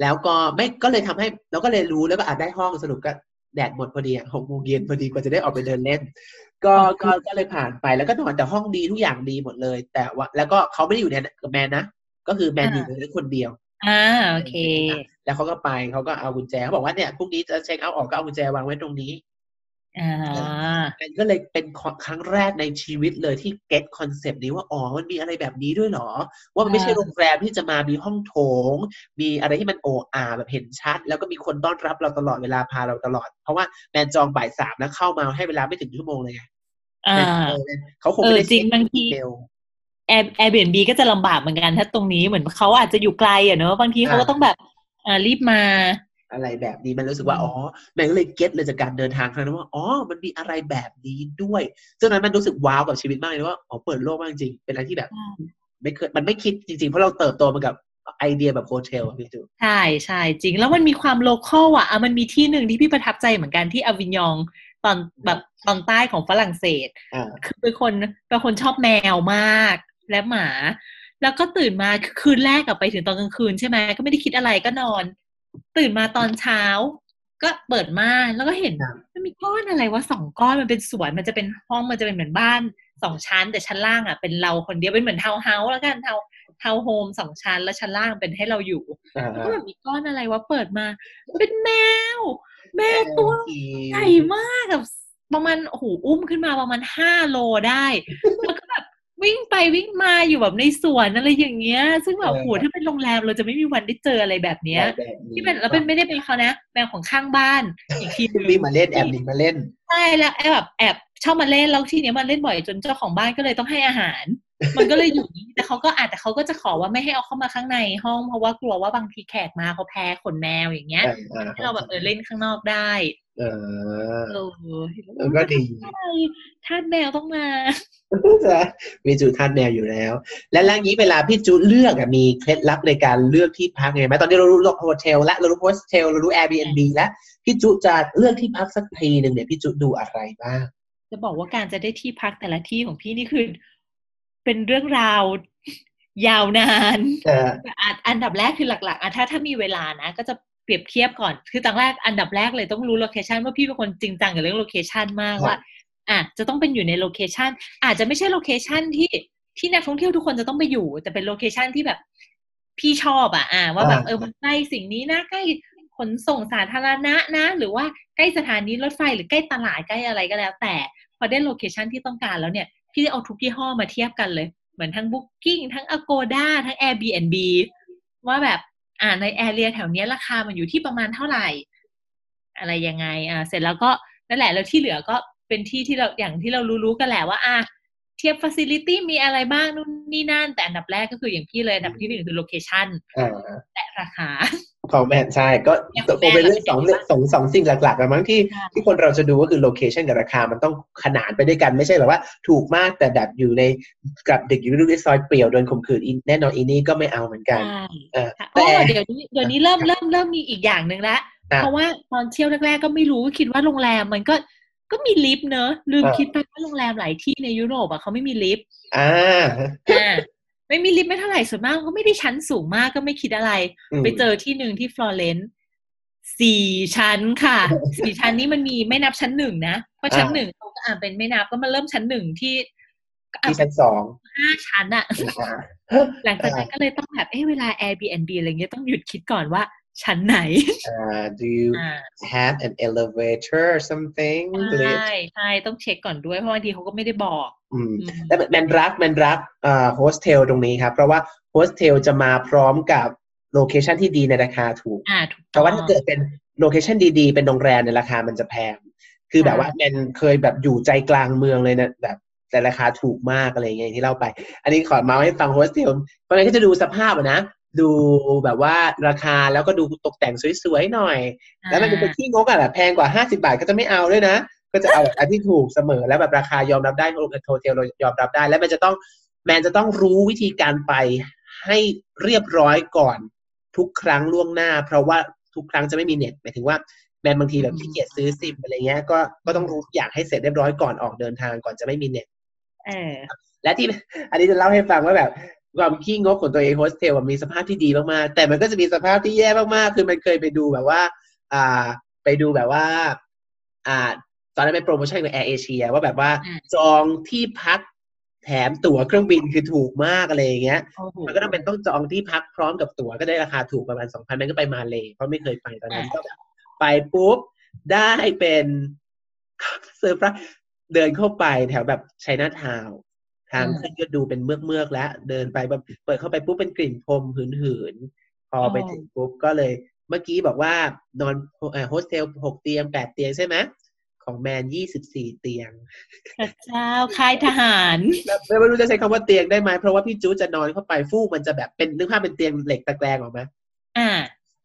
แล้วก็ไม่ก็เลยทำให้เราก็เลยรู้แล้วก็อาจได้ห้องสรุปก็แดดหมดพอดีหกโมงเย็นพอดีกว่าจะได้ออกไปเดินเล่น ก็ก็ก็เลยผ่านไปแล้วก็นอนแต่ห้องดีทุกอย่างดีหมดเลย แต่ว่า แล้วก็เขาไม่ได้อยู่ในกับแมนนะก็คือแมนอยู่ในคนเดียวอ่าโอเค แล้วเขาก็ไปเขาก็เอากุญแจเขาบอกว่าเนี่ยพรุ่งนี้จะ check out ออกก็เอากุญแจวางไว้ตรงนี้อ่า ก็เลยเป็นครั้งแรกในชีวิตเลยที่ get concept นี้ว่าอ๋อมันมีอะไรแบบนี้ด้วยหรอ ว่ามันไม่ใช่โรงแรมที่จะมามีห้องโถง มีอะไรที่มันโอ้อาแบบเห็นชัด แล้วก็มีคนต้อนรับเราตลอดเวลาพาเราตลอด เพราะว่าแมนจองบ่ายสามแล้วเข้ามาให้เวลาไม่ถึงชั่วโมงเลยไงเขาคงไม่ได้จริงบางที Air Airbnb ก็จะลำบากเหมือนกันถ้าตรงนี้เหมือนเขาอาจจะอยู่ไกลอะเนอะบางทีเขาก็ต้องแบบอ่ารีบมา อะไรแบบนี้มันรู้สึกว่าอ๋อแมนก็เลย get เลยจากการเดินทางครั้งนั้นว่าอ๋อมันมีอะไรแบบนี้ด้วยซึ่งนั้นมันรู้สึก wow กับชีวิตมากเลยว่าอ๋อเปิดโลกมากจริงเป็นอะไรที่แบบไม่เคยมันไม่คิดจริงๆ เพราะเราเติบโตมากับไอเดียแบบ hotel พี่จูใช่ใช่จริง แล้วมันมีความ local อะมันมีที่หนึ่งที่พี่ประทับใจเหมือนกันที่อวินยองตอนแบบตอนใต้ของฝรั่งเศสคือเป็นคนเป็นคนชอบแมวมากและหมา แล้วก็ตื่นมาคืนแรกกลับไปถึงตอนกลางคืนใช่ไหมก็ไม่ได้คิดอะไรก็นอน ตื่นมาตอนเช้า ก็เปิดม่านแล้วก็เห็นมันมีก้อนอะไรวะสองก้อนมันเป็นสวนมันจะเป็นห้องมันจะเป็นเหมือนบ้านสองชั้น แต่ชั้นล่างอะเป็นเราคนเดียวเป็นเหมือน townhouse แล้วกัน town townhome สองชั้นแล้วชั้นล่างเป็นให้เราอยู่แล้วก็แบบมีก้อนอะไรวะเปิดมา เป็นแมว แมวตัวใหญ่มากแบบประมาณโอ้โหอุ้มขึ้นมาประมาณห้าโลได้แล้วก็แบบ วิ่งไปวิ่งมาอยู่แบบในสวนอะไรอย่างเงี้ย ซึ่งแบบโหถ้าเป็นโรงแรมเราจะไม่มีวันได้เจออะไรแบบเนี้ย ที่เป็นแล้วเป็นไม่ได้เป็นเขานะแมวของข้างบ้านอีกทีนึงมาเล่นแอบนีมาเล่นใช่แล้วแอบแบบแอบชอบมาเล่นแล้วทีเนี้ยมาเล่นบ่อยจนเจ้าของบ้านก็เลยต้องให้อาหาร มันก็เลยอยู่แต่เขาก็อาจแต่เขาก็จะขอว่าไม่ให้เอาเข้ามาข้างในห้องเพราะว่ากลัวว่าบางทีแขกมาเขาแพ้ขนแมวอย่างเงี้ยให้เราแบบเออเล่นข้างนอกได้ เออเออก็ดีท่านแมวต้องมาจะ มีจุท่าแมวอยู่แล้ว และแล้วนี้เวลาพี่จุเลือกมีเคล็ดลับในการเลือกที่พักไงไหมตอนนี้เรารู้โฮเทลและเรารู้โฮสเทลเรารู้ Airbnb แล้วพี่จุจะเลือกที่พักสักทีหนึ่งเนี่ยพี่จุดูอะไรบ้างจะบอกว่าการจะได้ที่พักแต่ละที่ของพี่นี่คือ เป็นเรื่องราวยาวนานอันดับแรกคือหลักๆอะถ้าถ้ามีเวลานะ ก็จะเปรียบเทียบก่อน คือตั้งแรกอันดับแรกเลยต้องรู้ location ว่าพี่เป็นคนจริงจังกับเรื่อง location มากว่า อะจะต้องเป็นอยู่ใน location อาจจะไม่ใช่ location ที่ที่นักท่องเที่ยวทุกคนจะต้องไปอยู่ แต่เป็น location ที่แบบพี่ชอบอะอ่าว่าแบบเออมันใกล้สิ่งนี้นะใกล้ขนส่งสาธารณะนะ หรือว่าใกล้สถานีรถไฟหรือใกล้ตลาดใกล้อะไรก็แล้ว แต่พอได้ location ที่ต้องการแล้วเนี่ยพี่จะเอาทุกยี่ห้อมาเทียบกันเลย เหมือนทั้ง Booking ทั้ง Agoda ทั้ง Airbnb ว่าแบบอ่าใน area แถวนี้ราคามันอยู่ที่ประมาณเท่าไหร่ อะไรยังไงอ่าเสร็จแล้วก็นั่นแหละแล้วที่เหลือก็ เป็นที่ที่เราอย่างที่เรารู้ๆกันแหละว่าอะเทียบ facility มีอะไรบ้างนู่นนี่นั่น แต่อันดับแรกก็คืออย่างพี่เลยอันดับที่หนึ่งคือ location และราคาของแบรนด์ใช่ก็คงเป็นเรื่องสองสองสองสิ่งหลักๆแล้มั้งที่ที่คนเราจะดูก็คือโลเคชันกับราคามันต้องขนานไปด้วยกันไม่ใช่แบบว่าถูกมากแต่แบบอยู่ในกับเด็กอยู่ในซอยเปลี่ยวโดนข่มขืนแน่นอนอีนี่ก็ไม่เอาเหมือนกันแต่เดี๋ยวนี้เดี๋ยวนี้เริ่มเริ่มเริ่มมีอีกอย่างหนึ่งแล้วเพราะว่าตอนเที่ยวแรกๆก็ไม่รู้คิดว่าโรงแรมมันก็ ก็มีลิฟต์เนอะลืมคิดไปว่าโรงแรมหลายที่ในยุโรปอะเขาไม่มีลิฟต์อ่าอ่าไม่มีลิฟต์ไม่เท่าไหร่ส่วนมากก็ไม่ได้ชั้นสูงมากก็ไม่คิดอะไร ไปเจอที่หนึ่งที่ฟลอเรนซ์สี่ชั้นค่ะสี่ชั้นนี้มันมีไม่นับชั้นหนึ่งนะเพราะชั้นหนึ่งเขาก็อ่านเป็นไม่นับก็มาเริ่มชั้นหนึ่งที่ที่ชั้นสองห้าชั้นอะหลังจากนั้นก็เลยต้องแบบเอ้เวลา Airbnb อะไรเงี้ยต้องหยุดคิดก่อนว่า ชั้นไหน uh, do you have an elevator or something ใช่ใช่ต้องเช็คก่อนด้วยเพราะบางทีเขาก็ไม่ได้บอกอืมแต่แมนรักแมนรักอ่าโฮสเทลตรงนี้ครับ เพราะว่าโฮสเทลจะมาพร้อมกับ location ที่ดีในราคาถูกอ่าถูกเพราะว่าถ้าเกิดเป็น location ดีๆ เป็นโรงแรมในราคามันจะแพง คือแบบว่าแมนเคยแบบอยู่ใจกลางเมืองเลยนะแบบแต่ราคาถูกมากอะไรเงี้ยที่เล่าไป อันนี้ขอมาให้ฟังโฮสเทลเพราะงั้นก็จะดูสภาพนะ ดูแบบว่าราคาแล้วก็ดูตกแต่งสวยๆหน่อย แล้วมันเป็นที่งกอะแบบแพงกว่าห้าสิบบาทก็จะไม่เอาด้วยนะ ก็จะเอาอันที่ถูกเสมอแล้วแบบราคายอมรับได้โฮเทลเรายอมรับได้ แล้วมันจะต้องแมนจะต้องรู้วิธีการไปให้เรียบร้อยก่อนทุกครั้งล่วงหน้า เพราะว่าทุกครั้งจะไม่มีเน็ตหมายถึงว่าแมนบางทีแบบขี้เกียจซื้อซิมอะไรเงี้ยก็ก็ต้องรู้อยากให้เสร็จเรียบร้อยก่อนออกเดินทางก่อนจะไม่มีเน็ตเออและที่อันนี้จะเล่าให้ฟังว่าแบบ ความขี้งกของตัวเองโฮสเทลมีสภาพที่ดีมากๆ แต่มันก็จะมีสภาพที่แย่มากๆ คือมันเคยไปดูแบบว่า อ่า ไปดูแบบว่า อ่า ตอนนั้นเป็นโปรโมชั่นของแอร์เอเชียว่าแบบว่าจองที่พักแถมตั๋วเครื่องบินคือถูกมากอะไรอย่างเงี้ย มันก็ต้องเป็นต้องจองที่พักพร้อมกับตั๋วก็ได้ราคาถูกประมาณสองพันมันก็ไปมาเลยเพราะไม่เคยไปตอนนั้นก็ไปปุ๊บได้เป็นเซอร์ไพรส์เดินเข้าไปแถวแบบชัยนาทาว ทางขึ้นก็ดูเป็นเมือกเมือกแล้ว เดินไปแบบเปิดเข้าไปปุ๊บเป็นกลิ่นพรมหืนหืนพอไปถึงปุ๊บก็เลย เมื่อกี้บอกว่านอนโฮสเทลหกเตียงแปดเตียงใช่ไหมของแมนยี่สิบสี่เตียงพระเจ้าค่ายทหารไม่รู้จะใช้คำว่าเตียงได้ไหมเพราะว่าพี่จูจะนอนเข้าไปฟูกมันจะแบบเป็นนึกภาพเป็นเตียงเหล็กตะแกรงออกไหมอ่า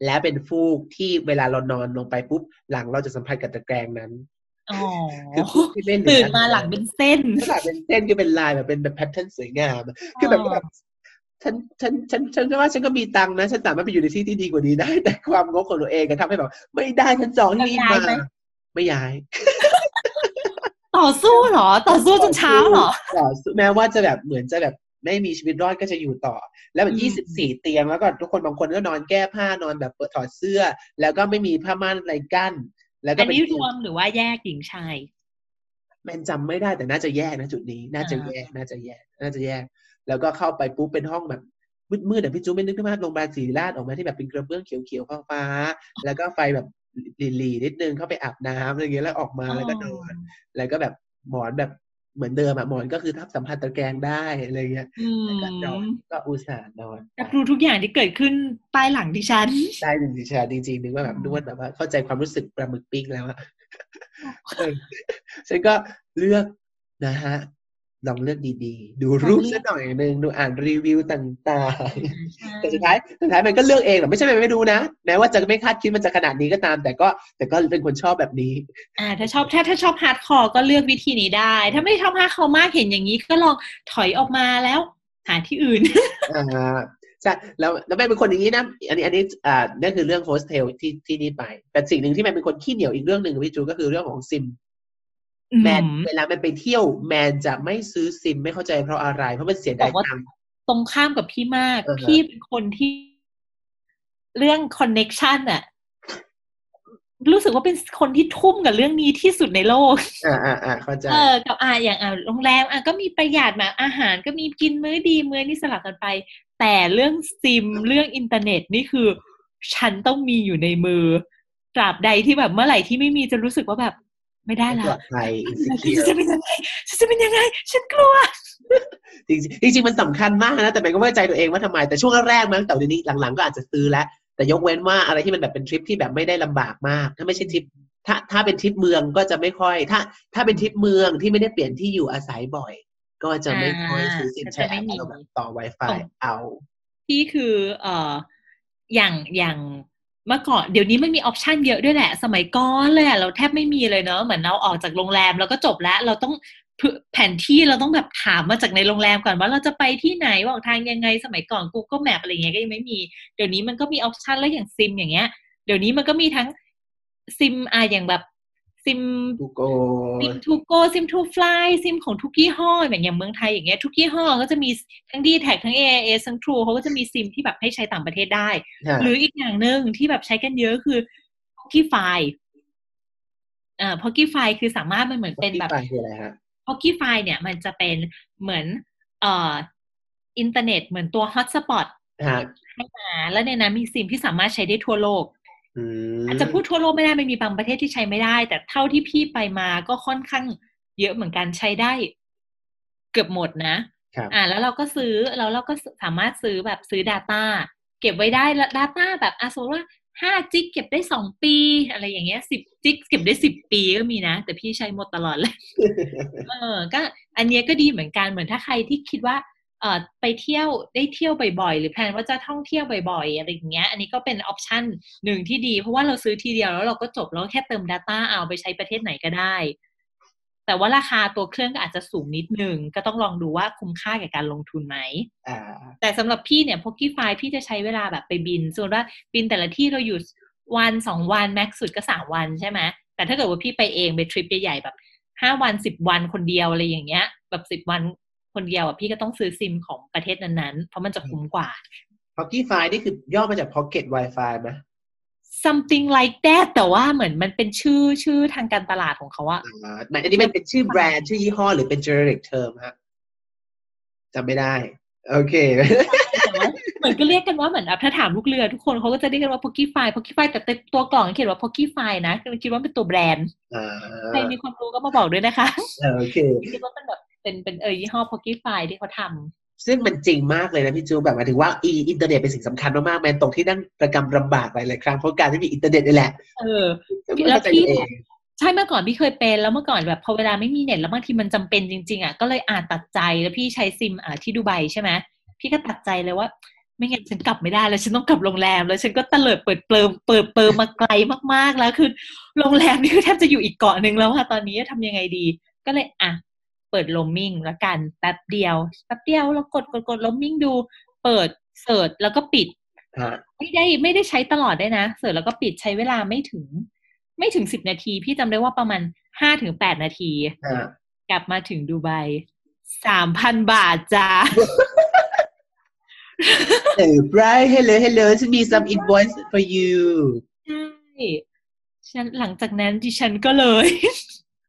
แล้วเป็นฟูกที่เวลาเรานอนลงไปปุ๊บหลังเราจะสัมผัสกับตะแกรงนั้น คือที่เล่นตื่นมาหลังเป็นเส้นหลังเป็นเส้นก็เป็นลายแบบเป็นแบบ pattern สวยงามคือแบบแบบฉันฉันฉันฉันว่าฉันก็มีตังค์นะ ฉันสามารถไปอยู่ในที่ที่ดีกว่านี้ได้ แต่ความงกของตัวเองก็ทำให้แบบไม่ได้ฉันจองที่นี่มาไม่ย้าย ต่อสู้เหรอ ต่อสู้จนเช้าเหรอต่อสู้แม้ว่าจะแบบเหมือนจะแบบไม่มีชีวิตรอดก็จะอยู่ต่อ แล้วแบบยี่สิบสี่เตียงแล้วก็ทุกคนบางคนก็นอนแก้ผ้านอนแบบเปิดถอดเสื้อ แล้วก็ไม่มีผ้าม่านอะไรกั้น แล้วก็อันนี้รวมหรือว่าแยกหญิงชายแมนจำไม่ได้แต่น่าจะแยกนะจุดนี้ น่าจะแยกน่าจะแยกน่าจะแยก แล้วก็เข้าไปปุ๊บเป็นห้องแบบมืดๆแต่พี่จูไม่นึกถึงว่าโรงพยาบาลศรีราชออกมาที่แบบเป็นกระเบื้องเขียวๆฟ้าๆแล้วก็ไฟแบบหลีๆนิดนึงเข้าไปอาบน้ำอะไรเงี้ยแล้วออกมาแล้วก็นอนแล้วก็แบบหมอนแบบ เหมือนเดิมอะหมอนก็คือทับสัมผัสตะแกรงได้อะไรเงี้ยก็นอนก็อุตส่าห์นอนรับรู้ทุกอย่างที่เกิดขึ้นใต้หลังดิฉันใต้หลังดิฉันจริงๆนึกว่าแบบนวดแบบว่าเข้าใจความรู้สึกปลาหมึกปิ้งแล้วอะฉันก็เลือกนะฮะ ลองเลือกดีๆ ดูรูปสักหน่อยหนึ่งดูอ่านรีวิวต่างๆ แต่สุดท้ายสุดท้ายมันก็เลือกเองหรอไม่ใช่ไม่ดูนะแม้ว่าจะไม่คาดคิดมันจะขนาดนี้ก็ตาม แต่ก็แต่ก็เป็นคนชอบแบบนี้ อ่า ถ้าชอบถ้าถ้าชอบ hardcore ก็เลือกวิธีนี้ได้ ถ้าไม่ชอบ hardcore มากเห็นอย่างนี้ก็ลองถอยออกมาแล้ว หาที่อื่นอ่าใช่แล้วแล้วแมนเป็นคนอย่างนี้นะ อันนี้อันนี้อ่านั่นคือเรื่องโฮสเทลที่ที่นี่ไป แต่สิ่งหนึ่งที่แมนเป็นคนขี้เหนียวอีกเรื่องหนึ่งพี่จูก็คือเรื่องของซิม แมนเวลามันไปเที่ยว แมนจะไม่ซื้อซิมไม่เข้าใจเพราะอะไร เพราะมันเสียดายตังค์ตรงข้ามกับพี่มาก พี่เป็นคนที่ เรื่อง connection อะรู้สึกว่าเป็นคนที่ทุ่มกับเรื่องนี้ที่สุดในโลก อ่าอ่าอ่าเข้าใจ เออ กับอ่าอย่างอ่าโรงแรมอะก็มีประหยัดมาอาหารก็มีกินมื้อดีมื้อนี้สลับกันไป แต่เรื่องซิมเรื่องอินเทอร์เน็ตนี่คือ ฉันต้องมีอยู่ในมือ ตราบใดที่แบบเมื่อไหร่ที่ไม่มีจะรู้สึกว่าแบบ ไม่ได้ละจะเป็นยังไงจะเป็นยังไง ฉันกลัว จริงจริงมันสำคัญมากนะ แต่แมนก็ไม่เข้าใจตัวเองว่าทำไม แต่ช่วงแรกมั้งแต่เดี๋ยวนี้หลังๆก็อาจจะซื้อแล้ว แต่ยกเว้นว่าอะไรที่มันแบบเป็นทริปที่แบบไม่ได้ลำบากมาก ถ้าไม่ใช่ทริป ถ้าถ้าเป็นทริปเมืองก็จะไม่ค่อย ถ้า ถ้าเป็นทริปเมืองที่ไม่ได้เปลี่ยนที่อยู่อาศัยบ่อย ก็จะไม่ค่อยซื้อซิมใช้เราแบบต่อ Wi-Fi เอา ที่คือเอ่ออย่างอย่าง เมื่อก่อนเดี๋ยวนี้มันมี option เยอะด้วยแหละ สมัยก่อนเลยอะเราแทบไม่มีเลยเนอะเหมือนเราออกจากโรงแรมแล้วก็จบแล้ว เราต้องแผนที่เราต้องแบบถามมาจากในโรงแรมก่อนว่าเราจะไปที่ไหนบอกทางยังไงสมัยก่อน Google Map อะไรเงี้ยก็ยังไม่มี เดี๋ยวนี้มันก็มี option แล้วอย่างซิมอย่างเงี้ย เดี๋ยวนี้มันก็มีทั้งซิมอ่าอย่างแบบ ซิมทูโกซิมทูโกซิมทูฟลายซิมของทุกยี่ห้อแบบอย่างเมืองไทยอย่างเงี้ยทุกยี่ห้อก็จะมีทั้งดีแทคทั้งเอไอเอสทั้งทรูเขาก็จะมีซิมที่แบบให้ใช้ต่างประเทศได้ หรืออีกอย่างหนึ่งที่แบบใช้กันเยอะคือ Pokefi อ่า Pokefi คือสามารถมันเหมือนเป็นแบบ Pokefi เนี่ยมันจะเป็นเหมือนเอ่ออินเทอร์เน็ตเหมือนตัว hotspot ให้มาแล้วในนั้นมีซิมที่สามารถใช้ได้ทั่วโลก อาจจะพูดทั่วโลกไม่ได้ไม่มีบางประเทศที่ใช้ไม่ได้ แต่เท่าที่พี่ไปมาก็ค่อนข้างเยอะเหมือนกันใช้ได้ เกือบหมดนะอ่า แล้วเราก็ซื้อแล้วเราก็สามารถซื้อแบบซื้อ Data เก็บไว้ได้แล้ว Data แบบอาสมมติว่าห้าจิกเก็บได้สองปี อะไรอย่างเงี้ยสิบจิกเก็บได้สิบปีก็มีนะ แต่พี่ใช้หมดตลอดเลยเออ ก็ อันนี้ก็ดีเหมือนกันเหมือนถ้าใครที่คิดว่าเอ่อ ไปเที่ยวได้เที่ยวบ่อยๆ หรือแพลนว่าจะท่องเที่ยวบ่อยๆอะไรอย่างเงี้ย อันนี้ก็เป็นออปชันหนึ่งที่ดี เพราะว่าเราซื้อทีเดียวแล้วเราก็จบแล้วแค่เติม Data เอาไปใช้ประเทศไหนก็ได้ แต่ว่าราคาตัวเครื่องก็อาจจะสูงนิดนึง ก็ต้องลองดูว่าคุ้มค่ากับการลงทุนไหม แต่สำหรับพี่เนี่ยพกกี้ไฟพี่จะใช้เวลาแบบไปบิน ส่วนว่าบินแต่ละที่เราอยู่วันสองวันแม็กสุดก็สามวันใช่ไหมแต่ถ้าเกิดว่าพี่ไปเองไปทริปใหญ่ๆแบบห้าวันสิบวันคนเดียวอะไรอย่างเงี้ย แบบสิบวัน คนเดียวอะพี่ก็ต้องซื้อซิมของประเทศนั้นๆ เพราะมันจะคุ้มกว่า Pocket Fi นี่คือย่อมาจาก Pocket Wi-Fi ไหม something like that แต่ว่าเหมือนมันเป็นชื่อชื่อทางการตลาดของเขาอะอ่าอันนี้มันเป็นชื่อแบรนด์ชื่อยี่ห้อหรือเป็น generic term ฮะจำไม่ได้ โอเค เหมือนก็เรียกกันว่าเหมือนถ้าถามลูกเรือทุกคนเขาก็จะเรียกกันว่า Pocky Fi Pocky Fi แต่ตัวกล่องเขียนว่า Pocky Fi นะคิดว่าเป็นตัวแบรนด์ใครมีความรู้ก็มาบอกด้วยนะคะ โอเคคิดว่าเป็นแบบ เป็นเป็นเออยี่ห้อ Pokefi ที่เขาทำซึ่งมันจริงมากเลยนะพี่จูแบบหมายถึงว่าอีอินเทอร์เน็ตเป็นสิ่งสำคัญมากๆแม้ตรงที่นั่งประกำลำบากหลายๆครั้งเพราะการที่มีอินเทอร์เน็ตนี่แหละเออแล้วพี่ใช่เมื่อก่อนพี่เคยเป็นแล้วเมื่อก่อนแบบพอเวลาไม่มีเน็ตแล้วบางทีมันจำเป็นจริงๆอะก็เลยอ่ะตัดใจแล้วพี่ใช้ซิมอ่าที่ดูไบใช่ไหมพี่ก็ตัดใจเลยว่า ไม่งั้นฉันกลับไม่ได้แล้วฉันต้องกลับโรงแรม แล้วฉันก็เตลิดเปิดเปิงเปิดเปิงมาไกลมากๆแล้วคือโรงแรมนี่คือแทบจะอยู่อีกเกาะหนึ่งแล้วค่ะตอนนี้ทำยังไงดี ก็เลยอะ เปิดลมมิ่งแล้วกันแป๊บเดียวแป๊บเดียวเรากดกดกดลมมิ่งดู เปิด search แล้วก็ปิดไม่ได้ไม่ได้ใช้ตลอดได้นะ search แล้วก็ปิดใช้เวลาไม่ถึง ไม่ถึงสิบนาที พี่จำได้ว่าประมาณห้าถึงแปดนาทีกลับมาถึงดูไบสามพันบาทจ้าเออ bright hello hello ฉันมี some invoice for you ใช่ฉันหลังจากนั้นดิฉันก็เลย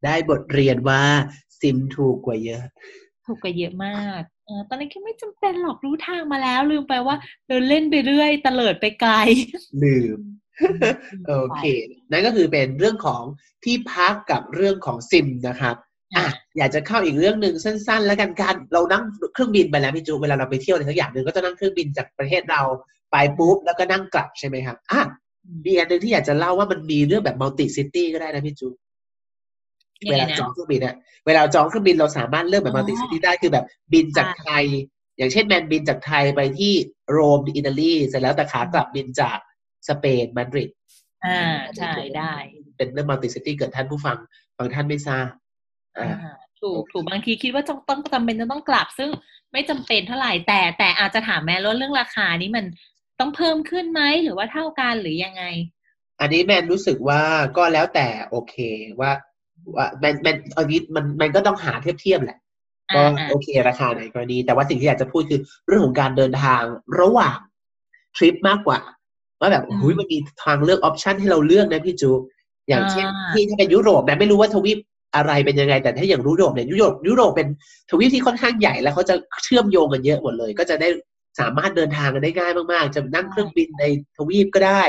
ได้บทเรียนว่า ซิมถูกกว่าเยอะ ถูกกว่าเยอะมากเออตอนนี้ก็ไม่จำเป็นหรอกรู้ทางมาแล้ว ลืมไปว่าเดินเล่นไปเรื่อยตะเลิดไปไกล ลืม โอเค นั่นก็คือเป็นเรื่องของที่พักกับเรื่องของซิมนะครับอะอยากจะเข้าอีกเรื่องหนึ่งสั้น ๆ แล้วกันการเรานั่งเครื่องบินไปแล้วพี่จูเวลาเราไปเที่ยวอะไรสักอย่างหนึ่งก็จะนั่งเครื่องบินจากประเทศเราไปปุ๊บแล้วก็นั่งกลับใช่ไหมครับอะมีอันหนึ่งที่อยากจะเล่าว่ามันมีเรื่องแบบ multi-city ก็ได้นะพี่จู เวลาจองเครื่องบินอะเวลาจองเครื่องบินเราสามารถเลือกแบบ multi-city ได้คือแบบบินจากไทย อย่างเช่นแมนบินจากไทยไปที่โรมอิตาลีเสร็จแล้วแต่ขากลับบินจากสเปนมาดริดอ่าใช่ได้ เป็นเรื่อง multi-city เกิดท่านผู้ฟังบางท่านไม่ทราบอ่าถูกถูกบางทีคิดว่าต้องต้องจำเป็นจะต้องกลับซึ่งไม่จำเป็นเท่าไหร่แต่แต่อาจจะถามแม่ลดเรื่องราคานี้มันต้องเพิ่มขึ้นไหมหรือว่าเท่ากันหรือยังไง อันนี้แมนรู้สึกว่าก็แล้วแต่โอเคว่า ว่ามันมันอันนี้มันมันก็ต้องหาเทียบเทียบแหละก็โอเคราคาไหนกรณี แต่ว่าสิ่งที่อยากจะพูดคือเรื่องของการเดินทางระหว่างทริปมากกว่าว่าแบบหุยมันมีทางเลือกออปชันให้เราเลือกนะพี่จู อย่างเช่นที่ถ้าเป็นยุโรปนะไม่รู้ว่าทวีปอะไรเป็นยังไง แต่ถ้าอย่างยุโรปเนี่ยยุโรปยุโรปเป็นทวีปที่ค่อนข้างใหญ่แล้วเขาจะเชื่อมโยงกันเยอะหมดเลย ก็จะได้สามารถเดินทางกันได้ง่ายมากๆ จะนั่งเครื่องบินในทวีปก็ได้